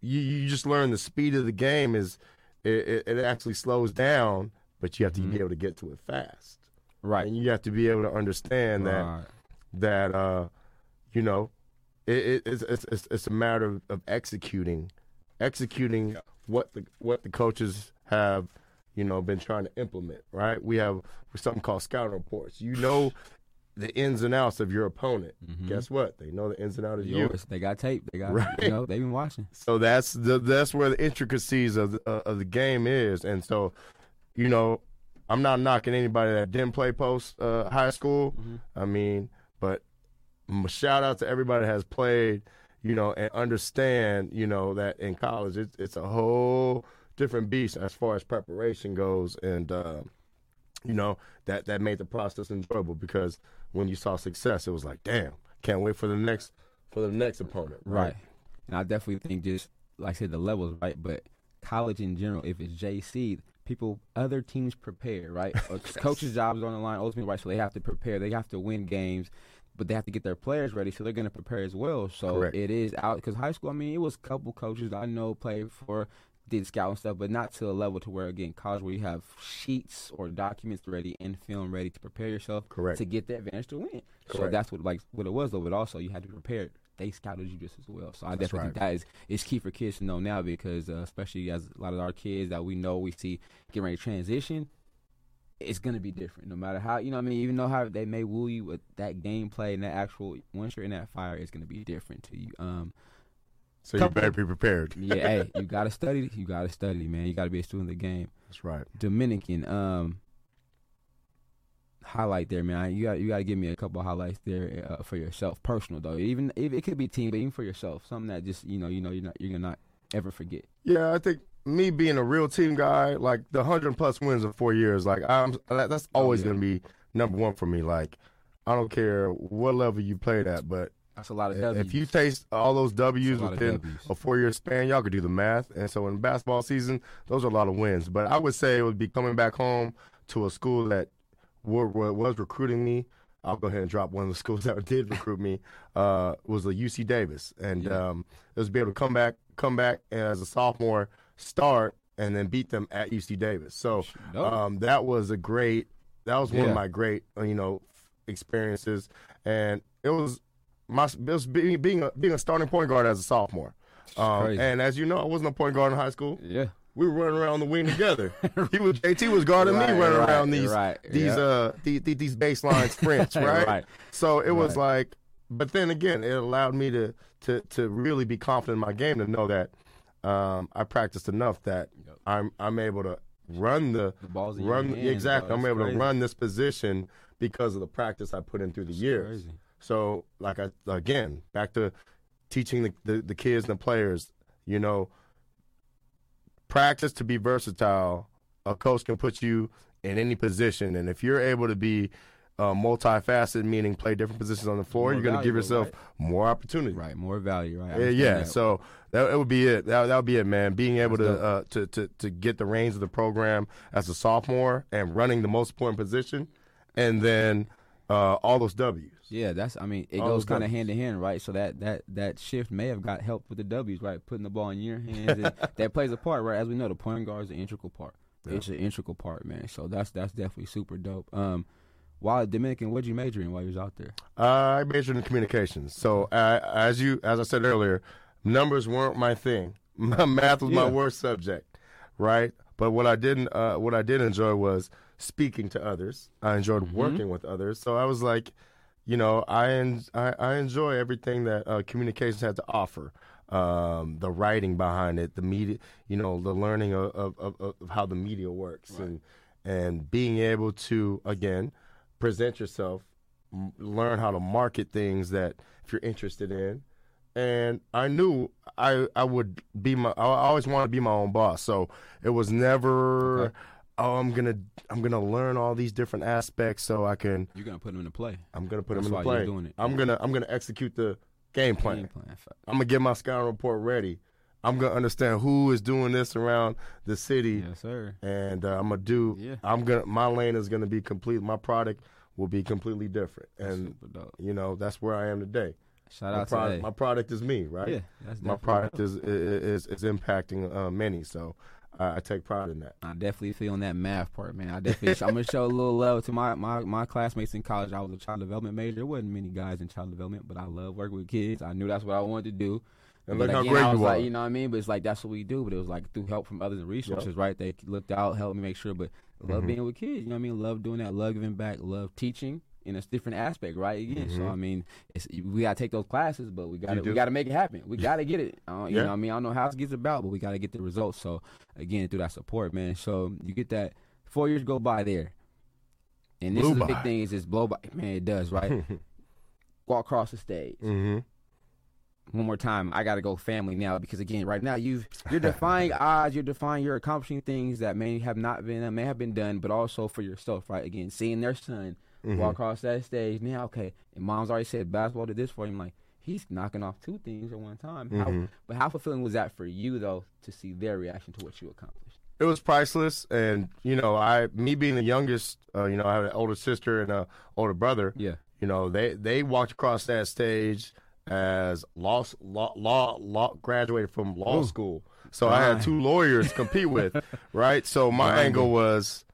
you you just learn the speed of the game is it, it, it actually slows down, but you have to Mhm. be able to get to it fast, Right. and you have to be able to understand that Right. that uh, you know it, it, it's, it's it's it's a matter of, of executing executing what the what the coaches have you know, been trying to implement. Right? We have something called scouting reports. You know the ins and outs of your opponent. Mhm. Guess what? They know the ins and outs of you. Yours. They got tape. They got. Right. You know, they've been watching. So that's the that's where the intricacies of the, uh, of the game is, and so, you know, I'm not knocking anybody that didn't play post uh, high school. Mhm. I mean, but shout out to everybody that has played, you know, and understand, you know, that in college it's it's a whole different beast as far as preparation goes, and uh, you know that that made the process enjoyable because when you saw success, it was like, damn, can't wait for the next for the next opponent. Right. And I definitely think just like I said, the levels, right? But college in general, if it's JC, people, other teams prepare, right? <laughs> Or Coaches' jobs on the line ultimately, right? So they have to prepare. They have to win games, but they have to get their players ready. So they're going to prepare as well. So Correct. it is out because high school. I mean, it was a couple coaches I know played for. Did scout and stuff, but not to a level to where again college where you have sheets or documents ready and film ready to prepare yourself Correct. to get the advantage to win. So that's what like what it was though. But also you had to be prepared. They scouted you just as well. So I That's definitely think right. that is is key for kids to know now because uh, especially as a lot of our kids that we know we see getting ready to transition, it's gonna be different. No matter how you know, what I mean, even though how they may woo you with that gameplay and that actual once you're in that fire, it's gonna be different to you. Um, So you better be prepared. yeah, hey, <laughs> you gotta study. You gotta study, man. You gotta be a student of the game. That's right. Dominican, um, highlight there, man. You got you got to give me a couple highlights there uh, for yourself, personal though. Even if it could be team, but even for yourself, something that just you know you know you're not you're gonna not ever forget. Yeah, I think me being a real team guy, like the hundred plus wins in four years, like I'm that's always yeah. gonna be number one for me. Like I don't care what level you played at, but That's a lot of W's. if you taste all those W's a within Ws. a four year span, y'all could do the math. And so in basketball season, those are a lot of wins. But I would say it would be coming back home to a school that were, were, was recruiting me. I'll go ahead and drop one of the <laughs> schools that did recruit me. Uh, was the UC Davis, and Yeah. um, it was be able to come back, come back as a sophomore, start, and then beat them at UC Davis. So um, that was a great. That was one Yeah. of my great, uh, you know, experiences, and it was my it was being being a, being a starting point guard as a sophomore. Um, and as you know, I wasn't a point guard in high school. yeah, We were running around the wing together. <laughs> he was JT was guarding Right, me, running right, around these right, these yeah. uh the, the, these baseline sprints, <laughs> right? Right. So it was like, but then again, it allowed me to to to really be confident in my game to know that um, I practiced enough that Yep. I'm I'm able to run the the balls run hands, exactly. I'm able crazy. to run this position because of the practice I put in through the It's years. crazy. So, like I again, back to teaching the, the, the kids and the players, you know, practice to be versatile. A coach can put you in any position, and if you're able to be uh, multifaceted, meaning play different positions on the floor, More you're going to give yourself more opportunity. Right, more value. Right. Yeah, yeah. that. So that, that would be it. That, that would be it, man. Being able to, uh, to to to get the reins of the program as a sophomore and running the most important position, and then uh, all those W's. Yeah, that's. I mean, it All goes kind of hand in hand, right? So that that that shift may have got help with the W's, right? Putting the ball in your hands, and <laughs> that plays a part, right? As we know, the point guard is an integral part. It's an integral part, man. So that's that's definitely super dope. Um, while Dominican, what'd you major in while you was out there? I majored in communications. So uh, as you as I said earlier, numbers weren't my thing. <laughs> Math was my worst subject, right? But what I didn't uh, what I did enjoy was speaking to others. I enjoyed Mm-hmm. working with others. So I was like, you know, I en- I, I enjoy everything that uh, communications had to offer. Um, the writing behind it, the media, you know, the learning of, of, of, of how the media works, and and being able to again present yourself, m- learn how to market things that if you're interested in. And I knew I I would be my I always wanted to be my own boss. So it was never Okay. oh I'm gonna I'm gonna learn all these different aspects so I can You're gonna put them into play. I'm gonna put That's them why in you're play. doing it. I'm gonna I'm gonna execute the game plan. Game plan. I'm gonna get my scouting report ready. I'm gonna understand who is doing this around the city, Yes, sir. and uh, I'm gonna do. Yeah. I'm gonna my lane is gonna be complete. My product will be completely different, and you know that's where I am today. Shout My out product, to my product is me, right? Yeah, that's my product dope. is is is impacting uh, many, so I, I take pride in that. I definitely feel on that math part, man. I definitely, I'm gonna show a little love to my, my my classmates in college. I was a child development major. There wasn't many guys in child development, but I love working with kids. I knew that's what I wanted to do. And But look how again, great I was you like, you know what I mean? But it's like that's what we do. But it was like through help from others and resources, right? They looked out, helped me make sure. But love Mhm. being with kids, you know what I mean? Love doing that, love giving back, love teaching in a different aspect, right? Again, so Mhm. I mean, it's, we gotta take those classes, but we gotta we gotta make it happen. We gotta get it. Uh, you Yeah. know what I mean? I don't know how it gets about, but we gotta get the results. So again, through that support, man. So you get that four years go by there, and this is the by. big thing is just blow by. Man, it does, right? <laughs> Walk across the stage hmm one more time, I gotta go family now because again, right now you've you're defying <laughs> odds, you're defying, you're accomplishing things that may have not been, may have been done, but also for yourself, right? Again, seeing their son Mm-hmm. walk across that stage. Now, okay, and mom's already said basketball did this for him. Like he's knocking off two things at one time. How, Mhm. but how fulfilling was that for you though to see their reaction to what you accomplished? it was priceless and you know i me being the youngest uh, you know i have an older sister and a older brother Yeah, you know they they walked across that stage as law law law, law graduated from law Ooh. school so i had two lawyers to compete with <laughs> right so my Right. angle was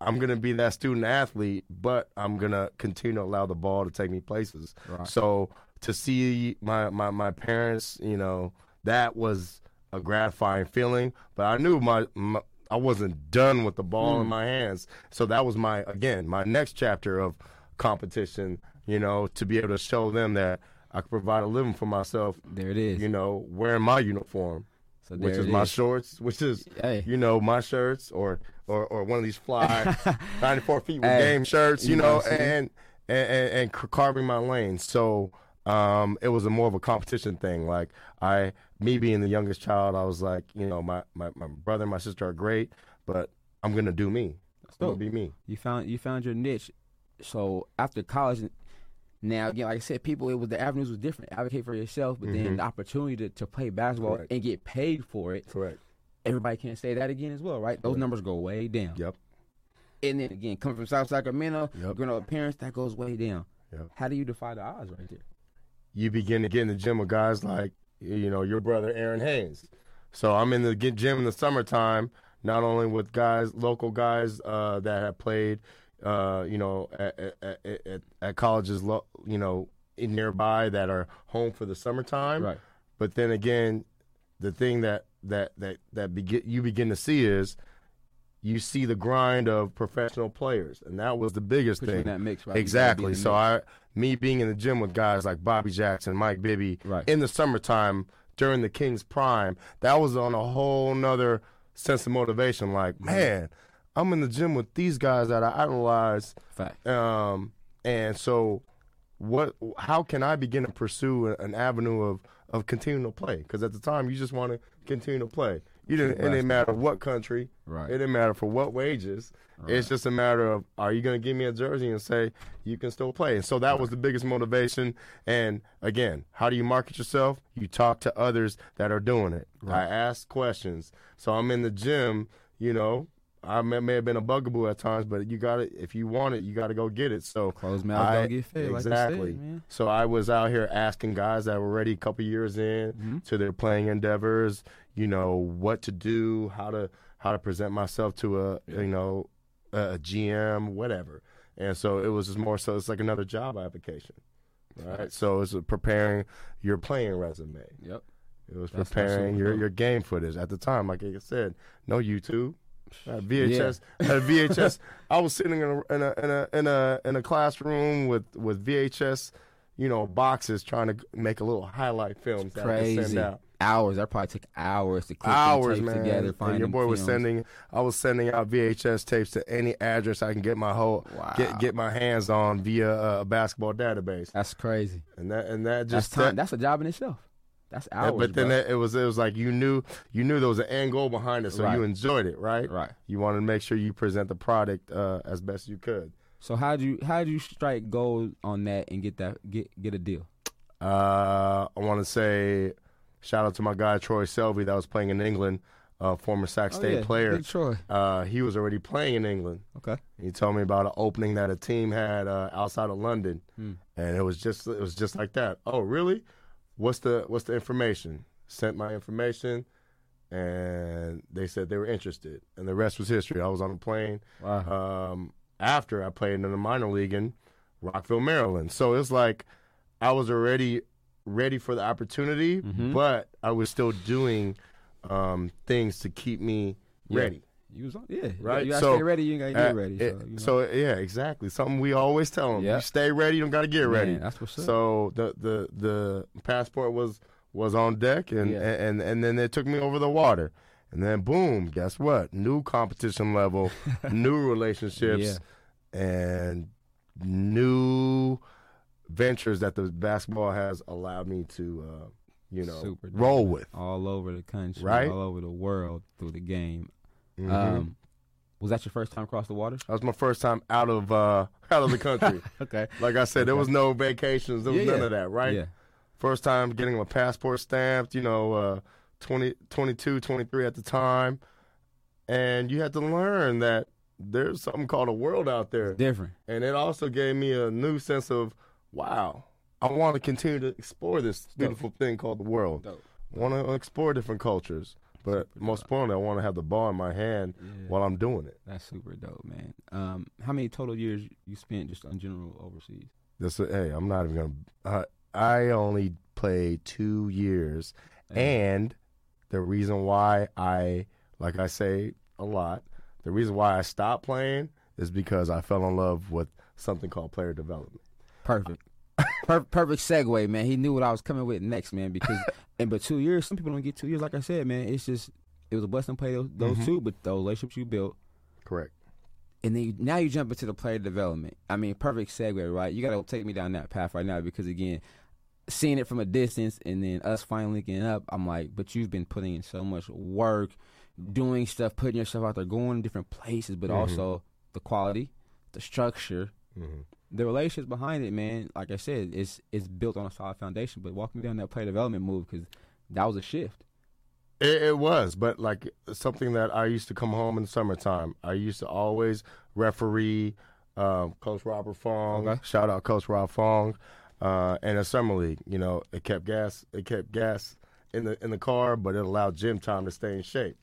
i'm gonna be that student athlete but i'm gonna continue to allow the ball to take me places Right. so to see my, my my parents you know that was a gratifying feeling but i knew my, my i wasn't done with the ball Hmm. in my hands so that was my again my next chapter of competition you know to be able to show them that i could provide a living for myself there it is. you know wearing my uniform so which is my shorts which is Hey. you know my shirts or or, or one of these fly <laughs> 94 feet with Hey, game shirts you, you know know, what I'm saying? and, and and and carving my lane so um it was a more of a competition thing like i me being the youngest child i was like you know my my, my brother and my sister are great but i'm gonna do me i'm gonna be me You found you found your niche. So after college, now again, like I said, people it was the avenues was different. Advocate for yourself, but then Mhm. the opportunity to, to play basketball Correct. and get paid for it. correct Everybody can't say that again as well, right? Those Correct. numbers go way down. yep And then again, coming from South Sacramento, Yep. growing up with parents, that goes way down. Yep. How do you defy the odds right there? you begin to get in the gym with guys like you know your brother Aaron Haynes. So I'm in the gym in the summertime, not only with guys, local guys uh, that have played, uh, you know, at, at, at, at colleges, lo- you know, in nearby that are home for the summertime. Right. But then again, the thing that that that that begin, you begin to see is you see the grind of professional players, and that was the biggest in thing. that mix, right? You gotta be in Exactly. So mix. I, me being in the gym with guys like Bobby Jackson, Mike Bibby, Right. in the summertime during the Kings prime, that was on a whole nother sense of motivation. Like, man, I'm in the gym with these guys that I idolize, fact. um, and so what? How can I begin to pursue an avenue of of continuing to play? Because at the time, you just want to continue to play. You didn't. It didn't matter what country. Right. It didn't matter for what wages. It's just a matter of are you going to give me a jersey and say you can still play? And so that was the biggest motivation. And again, how do you market yourself? You talk to others that are doing it. I ask questions. So I'm in the gym. You know, I may, may have been a bugaboo at times, but you got to If you want it, you got to go get it. So close mouth, I- don't get fed, like said, exactly. so I was out here asking guys that were already a couple years in Mm-hmm. to their playing endeavors, you know, what to do, how to how to present myself to a you know a GM, whatever. And so it was just more so it's like another job application. Right. So it's preparing your playing resume. Yep. It was That's preparing your, your game footage at the time. Like I said, no YouTube. Uh, at VHS, at uh, VHS, I was sitting in a in a in a in a, in a classroom with with VHS, you know, boxes trying to make a little highlight film. that I could send Crazy. out. Hours. That probably took hours to clip Hours, tapes man. together. and your boy was sending. I was sending out VHS tapes to any address I can get my whole Wow. get get my hands on via a basketball database, That's crazy. and that and that That's just time. that- that's a job in itself. That's Yeah, hours. but then bro. it, was it was like you knew you knew there was an end goal behind it, so Right. you enjoyed it, right? right. You wanted to make sure you present the product uh, as best you could. So how do you how do you strike gold on that and get that get get a deal? Uh, I want to say shout out to my guy Troy Selvey that was playing in England, uh, former Sac Oh, State yeah, player. Big Troy. Uh, he was already playing in England. Okay. He told me about an opening that a team had uh, outside of London, Hmm. and it was just it was just like that. Oh, really? What's the what's the information? Sent my information, and they said they were interested, and the rest was history. I was on a plane Wow. um, after I played in the minor league in Rockville, Maryland. So it's like I was already ready for the opportunity, Mhm. but I was still doing um, things to keep me ready. You was on, yeah. Right, You gotta so, stay ready. You gotta Uh, get ready. So, you know. so, yeah, exactly. Something we always tell them: Yeah. you stay ready, you don't got to get ready. Man, that's what's up. So the the the passport was was on deck, and Yeah. and and then they took me over the water, and then boom, guess what? New competition level, <laughs> new relationships, and new ventures that the basketball has allowed me to, uh, you know, Super roll with. all over the country, Right? all over the world through the game. Mhm. Um, was that your first time across the water? that was my first time out of uh, out of the country. <laughs> Okay. like I said, there Okay. was no vacations. There was Yeah, none yeah. of that. Right. Yeah. First time getting my passport stamped, you know, uh, 20, 22, 23 at the time. And you had to learn that there's something called a world out there. Different. And it also gave me a new sense of, wow, I want to continue to explore this beautiful thing called the world. Dope. I want to explore different cultures. But Super most importantly, I want to have the ball in my hand Yeah. while I'm doing it. That's super dope, man. Um, how many total years you spent just on general overseas? This, hey, I'm not even going to. Uh, I only played two years. And the reason why I, like I say a lot, the reason why I stopped playing is because I fell in love with something called player development. Perfect. Per- perfect segue, man. He knew what I was coming with next, man. Because <laughs> and but two years, some people don't get two years. Like I said, man, it's just it was a blessing to play those, those Mhm. two, but those relationships you built, Correct. and then you, now you jump into the player development. I mean, perfect segue, right? You got to take me down that path right now because again, seeing it from a distance and then us finally getting up, I'm like, but you've been putting in so much work, doing stuff, putting yourself out there, going to different places, but Mhm. also the quality, the structure, hmm the relationships behind it, man. Like I said, it's it's built on a solid foundation. But walk me down that player development move because that was a shift. It, it was, but like something that I used to come home in the summertime. I used to always referee um, Coach Robert Fong. Okay. Shout out Coach Rob Fong. Uh, and a summer league, you know, it kept gas. It kept gas in the in the car, but it allowed gym time to stay in shape,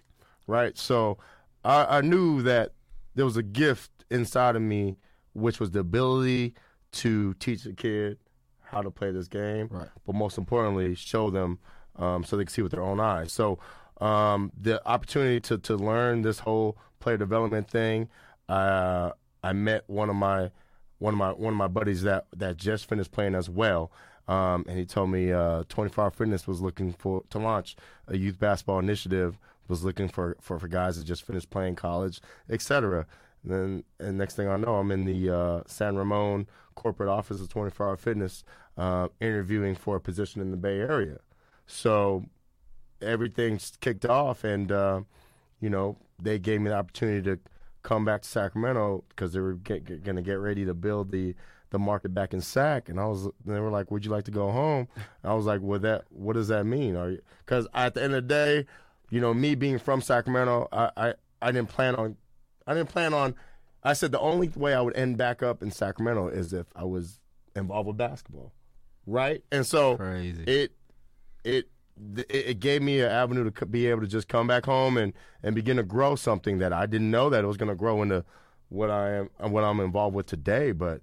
right? So I, I knew that there was a gift inside of me, which was the ability to teach the kid how to play this game Right. but most importantly, show them um, so they can see with their own eyes. So um, the opportunity to to learn this whole player development thing, uh, I met one of my one of my one of my buddies that that just finished playing as well. Um, and he told me uh, 24 Hour Fitness was looking for to launch a youth basketball initiative, was looking for, for, for guys that just finished playing college, etc. And then, and next thing I know, I'm in the uh, San Ramon corporate office of 24 Hour Fitness, uh, interviewing for a position in the Bay Area. So everything's kicked off, and uh, you know they gave me the opportunity to come back to Sacramento because they were going to get ready to build the the market back in Sac, and I was. They were like, "Would you like to go home?" I was like, "What that? What does that mean?" Because at the end of the day, you know, me being from Sacramento, I, I I didn't plan on. I didn't plan on. I said the only way I would end back up in Sacramento is if I was involved with basketball, right? And so Crazy. it it it, gave me an avenue to c- be able to just come back home and and begin to grow something that I didn't know that it was going to grow into what I am what I'm involved with today. But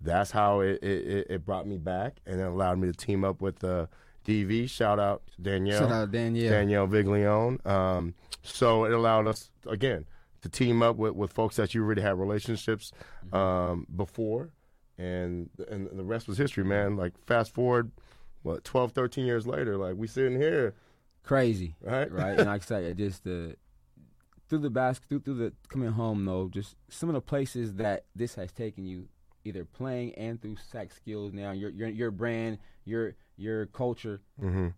that's how it it, it brought me back and it allowed me to team up with uh, DV. Shout out Danielle. Shout out Danielle. Danielle Viglione. Um, so it allowed us again to team up with, with folks that you already had relationships um, before, and and the rest was history, man. Like fast forward, what 12, 13 years later, like we sitting here, Crazy. right? right? And like I said, it just the through the basket, through, through the coming home though, just some of the places that this has taken you, either playing and through Sac Skills. Now your your your brand, your your culture. hmm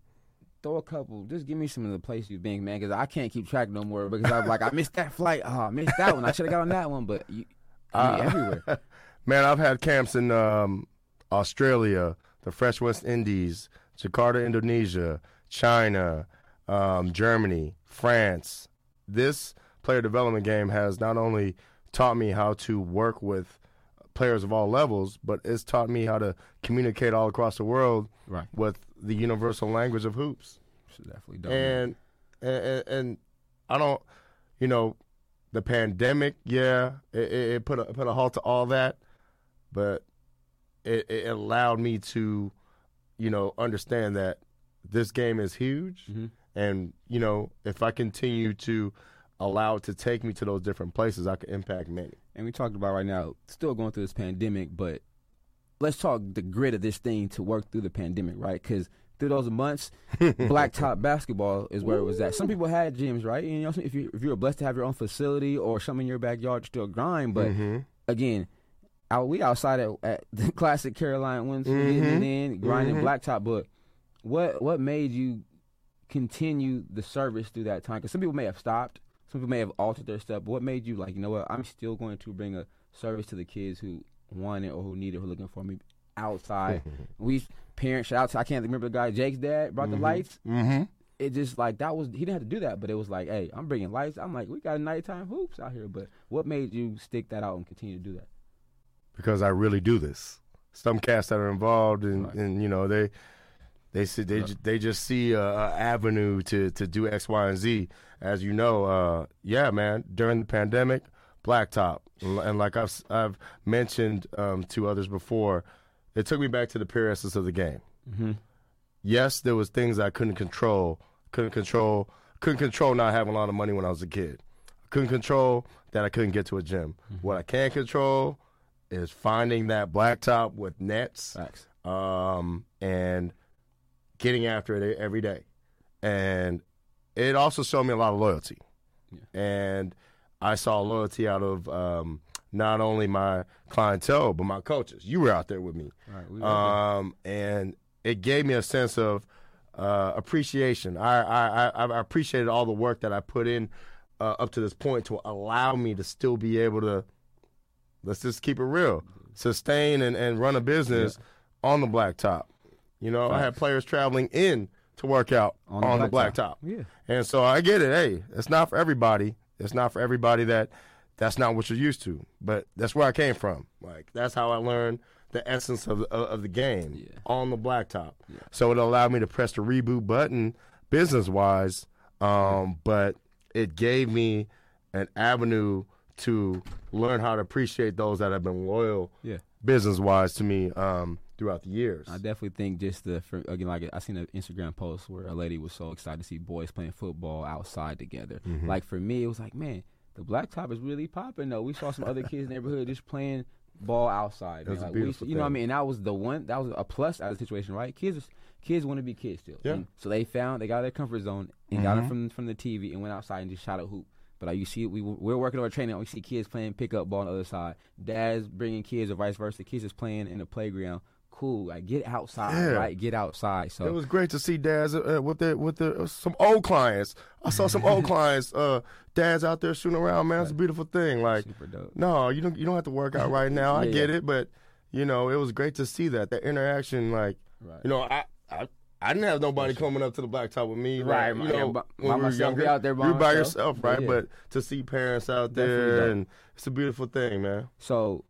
Throw a couple. Just give me some of the places you've been, man, because I can't keep track no more. Because I'm like, I missed that flight. Oh, I missed that one. I should have got on that one. But you, Uh, everywhere. <laughs> Man, I've had camps in um, Australia, the French West Indies, Jakarta, Indonesia, China, um, Germany, France. This player development game has not only taught me how to work with players of all levels, but it's taught me how to communicate all across the world Right. with the universal language of hoops. Should definitely done. And, and and I don't, you know, the pandemic, yeah, it, it put a put a halt to all that, but it, it allowed me to you know, understand that this game is huge, Mhm. and you know, if I continue to allow it to take me to those different places, I can impact many. and we talked about right now, still going through this pandemic, but let's talk the grit of this thing to work through the pandemic, right? Because through those months, <laughs> blacktop basketball is where it was at. Some people had gyms, right? And, you know, if you if you were blessed to have your own facility or something in your backyard, still grind. But Mhm. again, out we outside at, at <laughs> the classic Carolina wins, getting it in, grinding Mhm. blacktop. But what what made you continue the service through that time? Because some people may have stopped, some people may have altered their step. But what made you like, you know what? I'm still going to bring a service to the kids who want it or who need it, who looking for me outside. <laughs> we parents shout out to I can't remember the guy Jake's dad brought the lights. Mhm. It just like that was he didn't have to do that, but it was like, hey, I'm bringing lights. I'm like, we got nighttime hoops out here. But what made you stick that out and continue to do that? because I really do this. Some cats that are involved, and Right. and you know they they see they ju- they just see a, a avenue to to do X, Y, and Z. As you know, uh, yeah, man. During the pandemic, blacktop, and, like I've I've mentioned um, to others before, it took me back to the pure essence of the game. Mm-hmm. Yes, there was things I couldn't control. Couldn't control. Couldn't control not having a lot of money when I was a kid. Couldn't control that I couldn't get to a gym. What I can control is finding that blacktop with nets um, and getting after it every day. And it also showed me a lot of loyalty. And I saw loyalty out of um, not only my clientele, but my coaches. You were out there with me. Right. We Um, and it gave me a sense of uh, appreciation. I, I, I, I appreciated all the work that I put in uh, up to this point to allow me to still be able to, let's just keep it real, sustain and, and run a business on the blacktop. You know, I had players traveling in to work out on, the blacktop. Yeah. And so I get it. Hey, it's not for everybody. It's not for everybody that that's not what you're used to. But that's where I came from. Like that's how I learned the essence of of, of the game Yeah. on the blacktop. So it allowed me to press the reboot button business wise. Um, but it gave me an avenue to learn how to appreciate those that have been loyal Yeah. business wise to me um, throughout the years. I definitely think just the for, again like I seen an Instagram post where a lady was so excited to see boys playing football outside together. Mm-hmm. Like for me, it was like, man, the blacktop is really popping though. We saw some other kids in the neighborhood just playing ball outside. That's man. Like, we- beautiful you know what I mean? And that was the one that was a plus out of the situation, right? Kids kids want to be kids still. Yeah. And so they found they got their comfort zone and got it from from the TV and went outside and just shot a hoop. But like you see, we we're working on our training. We see kids playing pickup ball on the other side. Dads bringing kids or vice versa. Kids is playing in the playground. Cool, like get outside, Yeah. right? Get outside. So It was great to see dads uh, uh, with the with the uh, some old clients. I saw some old <laughs> clients, uh, dads out there shooting around. Man, it's a beautiful thing. Like, no, you don't you don't have to work out right now. I <laughs> get yeah. it, but you know, it was great to see that that interaction. Like, Right. you know, I. I I didn't have nobody coming up to the blacktop with me, Right, like, you know, by- when by we were myself, younger. out there by you by yourself, right? Yeah. But to see parents out there, and it's a beautiful thing, man. So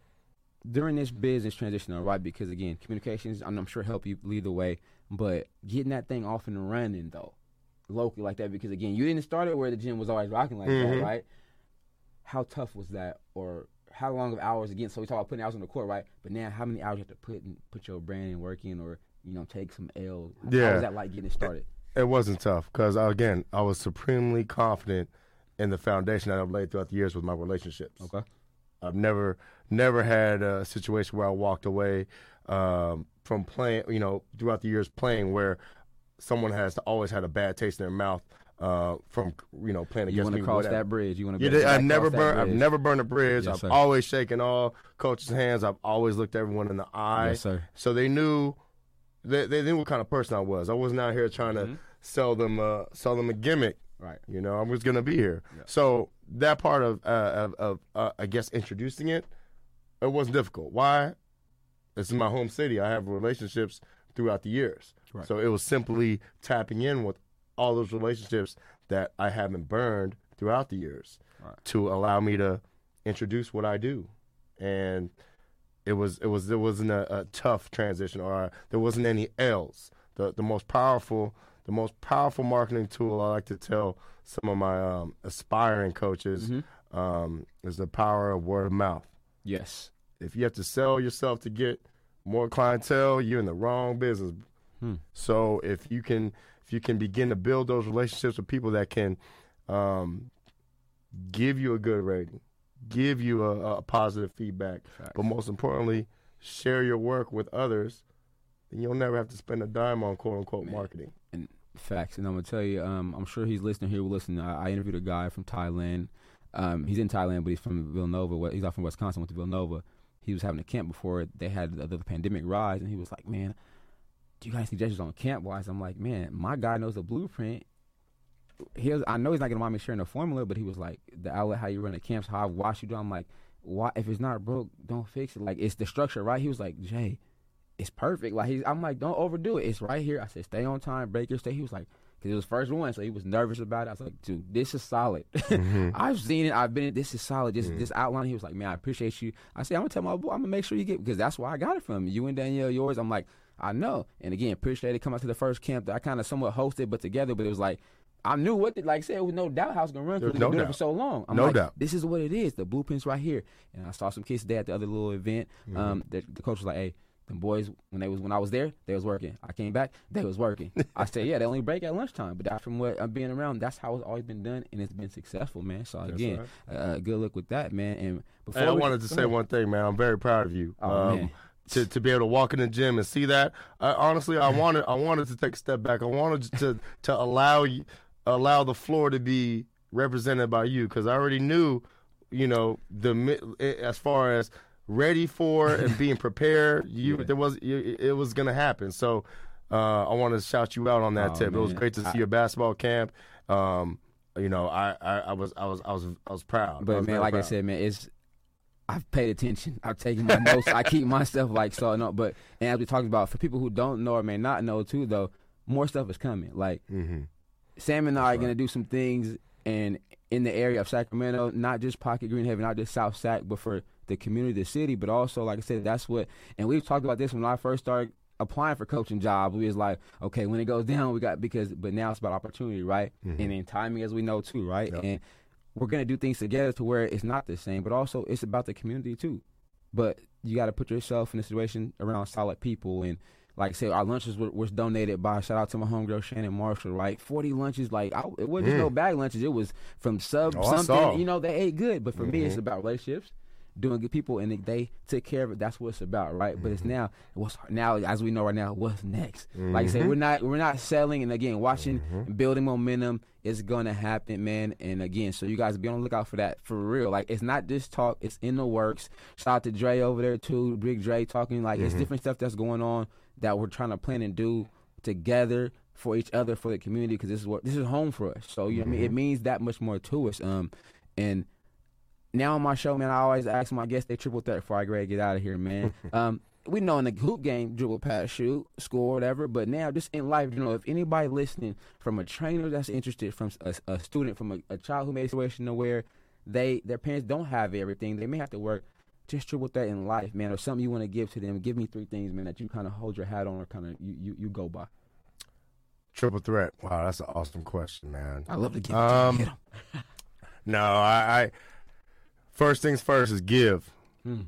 during this business transition, right? Because again, communications, I'm, I'm sure help you lead the way, but getting that thing off and running though, locally like that. Because again, you didn't start it where the gym was always rocking like that, Mhm. right? How tough was that, or how long of hours again? So we talk about putting hours on the court, right? But now, how many hours you have to put in, put your brand and work in, or you know, take some L? How Yeah. was that like getting it started? It wasn't tough because again, I was supremely confident in the foundation that I've laid throughout the years with my relationships. Okay. I've never never had a situation where I walked away um, from playing, you know, throughout the years playing where someone has always had a bad taste in their mouth uh, from you know playing You against want me. to cross that bridge? You want to? You did, I never burn. I've never burned a bridge. Yes, I've sir. always shaken all coaches' hands. I've always looked everyone in the eye. Yes, sir. So they knew, they, they knew what kind of person I was. I wasn't out here trying to sell them, uh, sell them a gimmick. Right. You know, I was gonna be here. So that part of, uh, of, of uh, I guess, introducing it, it wasn't difficult. Why? This is my home city. I have relationships throughout the years. Right. So it was simply tapping in with all those relationships that I haven't burned throughout the years Right. to allow me to introduce what I do. And it was it was it wasn't a, a tough transition or there wasn't any L's. The the most powerful the most powerful marketing tool I like to tell some of my um, aspiring coaches Mm-hmm. um, is the power of word of mouth. Yes. If you have to sell yourself to get more clientele, you're in the wrong business. Hmm. So if you can if you can begin to build those relationships with people that can um, give you a good rating, give you a, a positive feedback, Facts. but most importantly, share your work with others, then you'll never have to spend a dime on quote unquote Man. marketing. And facts, and I'm gonna tell you, um, I'm sure he's listening here. Listen, I, I interviewed a guy from Thailand. Um, he's in Thailand, but he's from Villanova. He's out from Wisconsin. Went to Villanova. He was having a camp before they had the, the pandemic rise, and he was like, "Man, do you guys need suggestions on camp wise?" I'm like, "Man, my guy knows the blueprint he was, I know he's not gonna mind me sharing the formula, but he was like the outlet how you run the camps, how I watch you do. I'm like, why if it's not broke, don't fix it. Like it's the structure, right? He was like, Jay, it's perfect. Like he's, I'm like, don't overdo it. It's right here. I said, stay on time, break your stay. He was like, because it was first one, so he was nervous about it. I was like, dude, this is solid. <laughs> Mm-hmm. I've seen it. I've been. In. This is solid. Just mm-hmm. this outline. He was like, man, I appreciate you. I said, I'm gonna tell my boy. I'm gonna make sure you get because that's why I got it from you and Danielle. Yours. I'm like, I know. And again, appreciate it. Come out to the first camp that I kind of somewhat hosted, but together. But it was like I knew what, the, like I said, it was no doubt how it's gonna run because no been doing it for so long. I'm no like, doubt. This is what it is. The blueprint's right here. And I saw some kids there at the other little event. Mm-hmm. Um, the, the, coach was like, "Hey, the boys when they was when I was there, they was working. I came back, they was working. <laughs> I said, yeah, they only break at lunchtime. But that's from what I'm being around. That's how it's always been done, and it's been successful, man. So again, right. uh, good luck with that, man. And before hey, I wanted to say ahead. one thing, man. I'm very proud of you. Oh, um, to, to be able to walk in the gym and see that. I, honestly, I wanted I wanted to take a step back. I wanted to to allow you allow the floor to be represented by you because I already knew, you know, the as far as ready for and <laughs> being prepared, you yeah. there was it was gonna happen. So uh, I want to shout you out on that oh, tip. Man. It was great to see I, your basketball camp. Um, you know, I, I, I, was I was I was I was proud. But was man, like proud. I said, man, it's I've paid attention. I've taken my notes. I keep my stuff like so. No, but and as we talked about, for people who don't know or may not know too, though, more stuff is coming. Like mm-hmm. Sam and I are going to do some things and in the area of Sacramento, not just Pocket Green Greenhaven, not just South Sac, but for the community, the city, but also, like I said, that's what, and we've talked about this when I first started applying for coaching jobs. We was like, okay, when it goes down, we got, because, but now it's about opportunity, right? Mm-hmm. And then timing, as we know too, right? Yep. And we're going to do things together to where it's not the same, but also it's about the community too. But you got to put yourself in a situation around solid people and, like I said, our lunches were, was donated by shout out to my homegirl Shannon Marshall, right? Forty lunches, like I, it wasn't mm. no bag lunches. It was from sub oh, something. You know, they ate good, but for mm-hmm. me, it's mm-hmm. about relationships, doing good people, and they take care of it. That's what it's about, right? Mm-hmm. But it's mm-hmm. now what's now as we know right now, what's next? Mm-hmm. Like I said, we're not we're not selling, and again, watching mm-hmm. building momentum is gonna happen, man. And again, so you guys be on the lookout for that for real. Like it's not just talk; it's in the works. Shout out to Dre over there too, Big Dre talking like it's different stuff that's going on that we're trying to plan and do together for each other for the community because this is what this is home for us. So you know, mm-hmm. I mean, it mm-hmm. means that much more to us. Um, and now on my show, man, I always ask my guests they triple threat before I grade get out of here, man. <laughs> um, we know in the hoop game, dribble, pass, shoot, score, whatever. But now, just in life, you know, if anybody listening, from a trainer that's interested, from a, a student, from a, a child who made a situation where they their parents don't have everything, they may have to work just with that in life, man, or something you want to give to them. Give me three things, man, that you kind of hold your hat on or kind of you, you, you go by. Triple threat. Wow, that's an awesome question, man. I love to give um, it to <laughs> No, I, I, first things first is give. Hmm.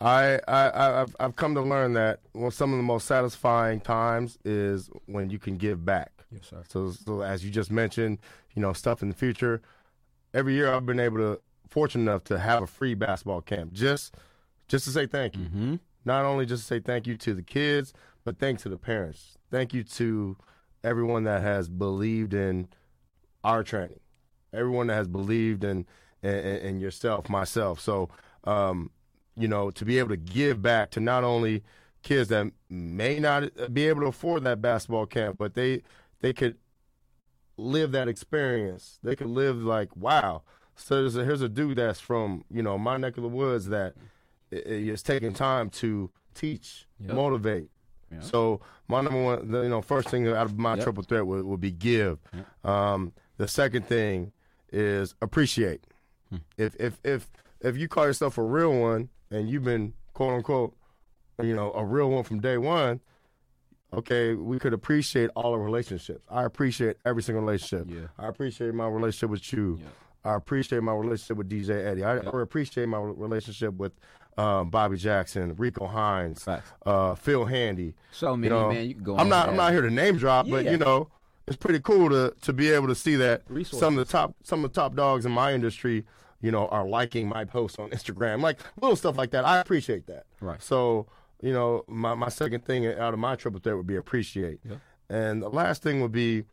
I, I, I've, I've come to learn that one some of the most satisfying times is when you can give back. Yes, sir. So, so as you just mentioned, you know, stuff in the future. Every year I've been able to fortunate enough to have a free basketball camp just just to say thank you. Mm-hmm. Not only just to say thank you to the kids, but thanks to the parents. Thank you to everyone that has believed in our training, everyone that has believed in in, in yourself, myself. So, um, you know, to be able to give back to not only kids that may not be able to afford that basketball camp, but they they could live that experience. They could live like, wow, so a, here's a dude that's from you know my neck of the woods that is taking time to teach, yep. motivate. Yep. So my number one, the, you know, first thing out of my yep. triple threat would, would be give. Um, the second thing is appreciate. Hmm. If if if if you call yourself a real one and you've been quote unquote, you know, a real one from day one, okay, we could appreciate all the relationships. I appreciate every single relationship. Yeah. I appreciate my relationship with you. Yeah. I appreciate my relationship with DJ Eddie. I, I appreciate my relationship with um, Bobby Jackson, Rico Hines, uh, Phil Handy. So many, you know, man. You can go. I'm on not. I'm not here to name drop, but you know, it's pretty cool to to be able to see that Resources. some of the top some of the top dogs in my industry, you know, are liking my posts on Instagram, like little stuff like that. I appreciate that. Right. So you know, my my second thing out of my triple threat would be appreciate, Yeah. and the last thing would be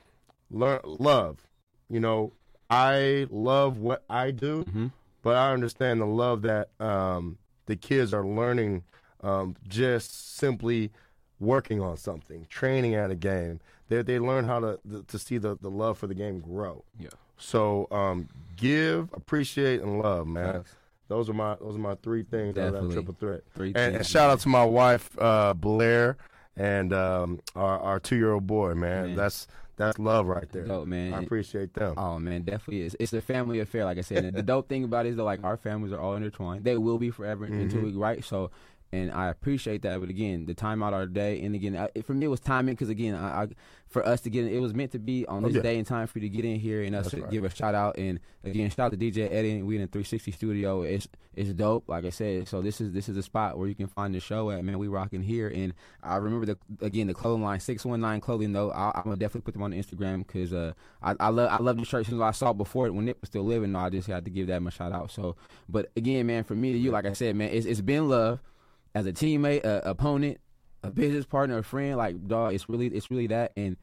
learn love. You know, I love what I do, Mm-hmm. but I understand the love that um, the kids are learning um, just simply working on something, training at a game. They they learn how to to see the, the love for the game grow. Yeah. So um, give, appreciate, and love, man. Facts. Those are my those are my three things out of that Definitely. triple threat. Three And, and shout out to my wife uh, Blair and um, our our two year old boy, man. Man. That's that's love right there. Dope, man. I appreciate them. Oh man, definitely is. It's a family affair, like I said. And the <laughs> dope thing about it is that like our families are all intertwined. They will be forever until Mm-hmm. we right. So, and I appreciate that. But again, the time out our day, and again, I, for me it was timing because again, I, I for us to get in, it was meant to be on this Oh, yeah. day and time for you to get in here and us That's to right. give a shout out. And again, shout out to DJ Eddie. We in the 360 studio. It's it's dope, like I said. So this is this is a spot where you can find the show at. Man, we rocking here. And I remember the again the clothing line six one nine clothing though. I, I'm gonna definitely put them on Instagram because uh I, I love I love the shirt since I saw it before it when Nick was still living. No, I just had to give that my shout out. So, but again, man, for me to you, like I said, man, it's it's been love as a teammate, a opponent, a business partner, a friend. Like dog, it's really it's really that and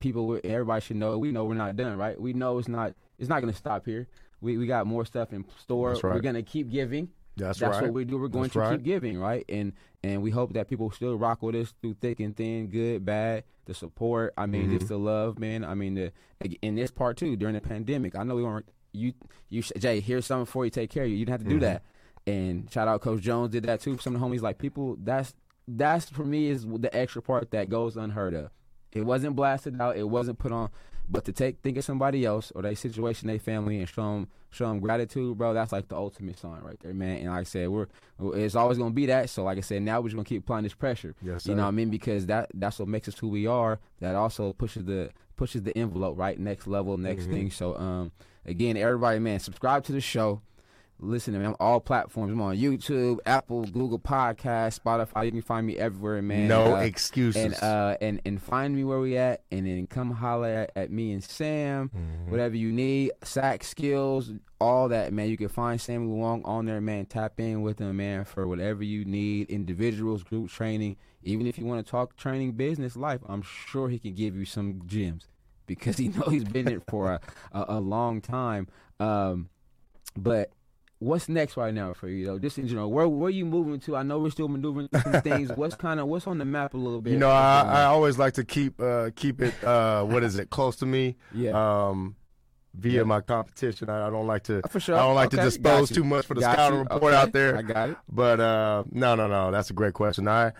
people everybody should know we know we're not done right we know it's not it's not going to stop here we we got more stuff in store right. we're going to keep giving That's, right. that's right. what we do we're going That's to right. keep giving right and and we hope that people still rock with us through thick and thin good bad the support i mean Mm-hmm. just the love man i mean the in this part too during the pandemic i know we weren't you you jay here's something for you take care of you you didn't have to Mm-hmm. do that and shout out coach jones did that too some of the homies like people that's that's for me is the extra part that goes unheard of it wasn't blasted out. It wasn't put on. But to take think of somebody else or their situation, their family, and show them show them gratitude, bro. That's like the ultimate sign right there, man. And like I said, we're it's always gonna be that. So like I said, now we're just gonna keep applying this pressure. Yes, sir. you know what I mean? Because that that's what makes us who we are. That also pushes the pushes the envelope right next level, next Mm-hmm. thing. So um, again, everybody, man, subscribe to the show. Listen to me on all platforms. I'm on YouTube, Apple, Google Podcast, Spotify. You can find me everywhere, man. no Uh, excuses. and uh and and find me where we at and then come holler at, at me and Sam Mm-hmm. whatever you need Sac Skills all that man you can find Sammy Luong on there man tap in with him man for whatever you need individuals group training even if you want to talk training business life I'm sure he can give you some gems because he <laughs> know he's been it for a, a, a long time um but What's next right now for you though? Just in general, where where you moving to? I know we're still maneuvering some things. <laughs> What's kind of what's on the map a little bit? you know, I, I always like to keep uh, keep it uh, what is it close to me. Yeah. Um, via my competition, I, I don't like to. For sure. I don't like Okay, to dispose too much for the Got scouting you. report Okay, out there. I got it. But uh, no, no, no. That's a great question. I, I'm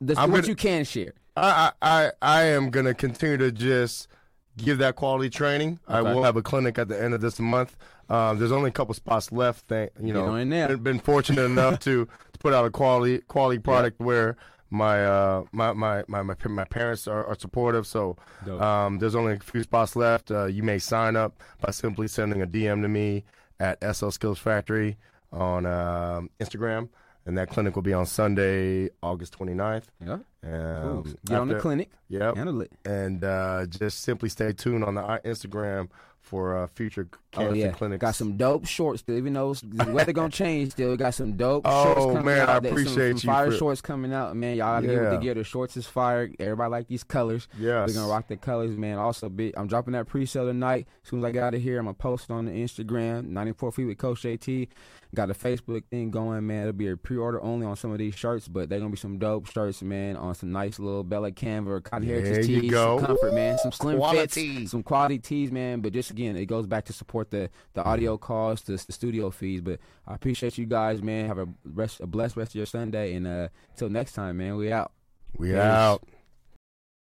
what gonna- you can share. I, I, I I am gonna continue to just give that quality training. I will have a clinic at the end of this month. Um, there's only a couple spots left. Thank you know, on in there. been, been fortunate enough to, to put out a quality quality product where my uh my my my my, my parents are, are supportive. So um, there's only a few spots left. Uh, you may sign up by simply sending a DM to me at SL Skills Factory on um, Instagram. And that clinic will be on Sunday, August 29th. Yeah. Um, Cool. Get on the clinic. Yep. Handle it. And uh, just simply stay tuned on the Instagram for uh, future Oh camps yeah, and clinics. got some dope shorts. Still, even though the weather gonna change, still we got some dope Oh, shorts coming man, out. I There's some- appreciate some you Fire for- shorts coming out, man. Y'all gotta get with Yeah. the gear. The shorts is fire. Everybody like these colors. Yeah, We're gonna rock the colors, man. Also, big. I'm dropping that pre-sale tonight. As soon as I get out of here, I'm gonna post on the Instagram. 94 feet with Coach JT. Got a Facebook thing going, man. It'll be a pre-order only on some of these shirts, but they're gonna be some dope shirts, man. On some nice little Bella Canva, Cotton There Heritage tees, go. some comfort, man. Some slim Quality. fits, some quality tees, man. But just again, it goes back to support the the audio calls, the, the studio fees. But I appreciate you guys, man. Have a rest, a blessed rest of your Sunday, and uh, until next time, man. We out. we Peace. out.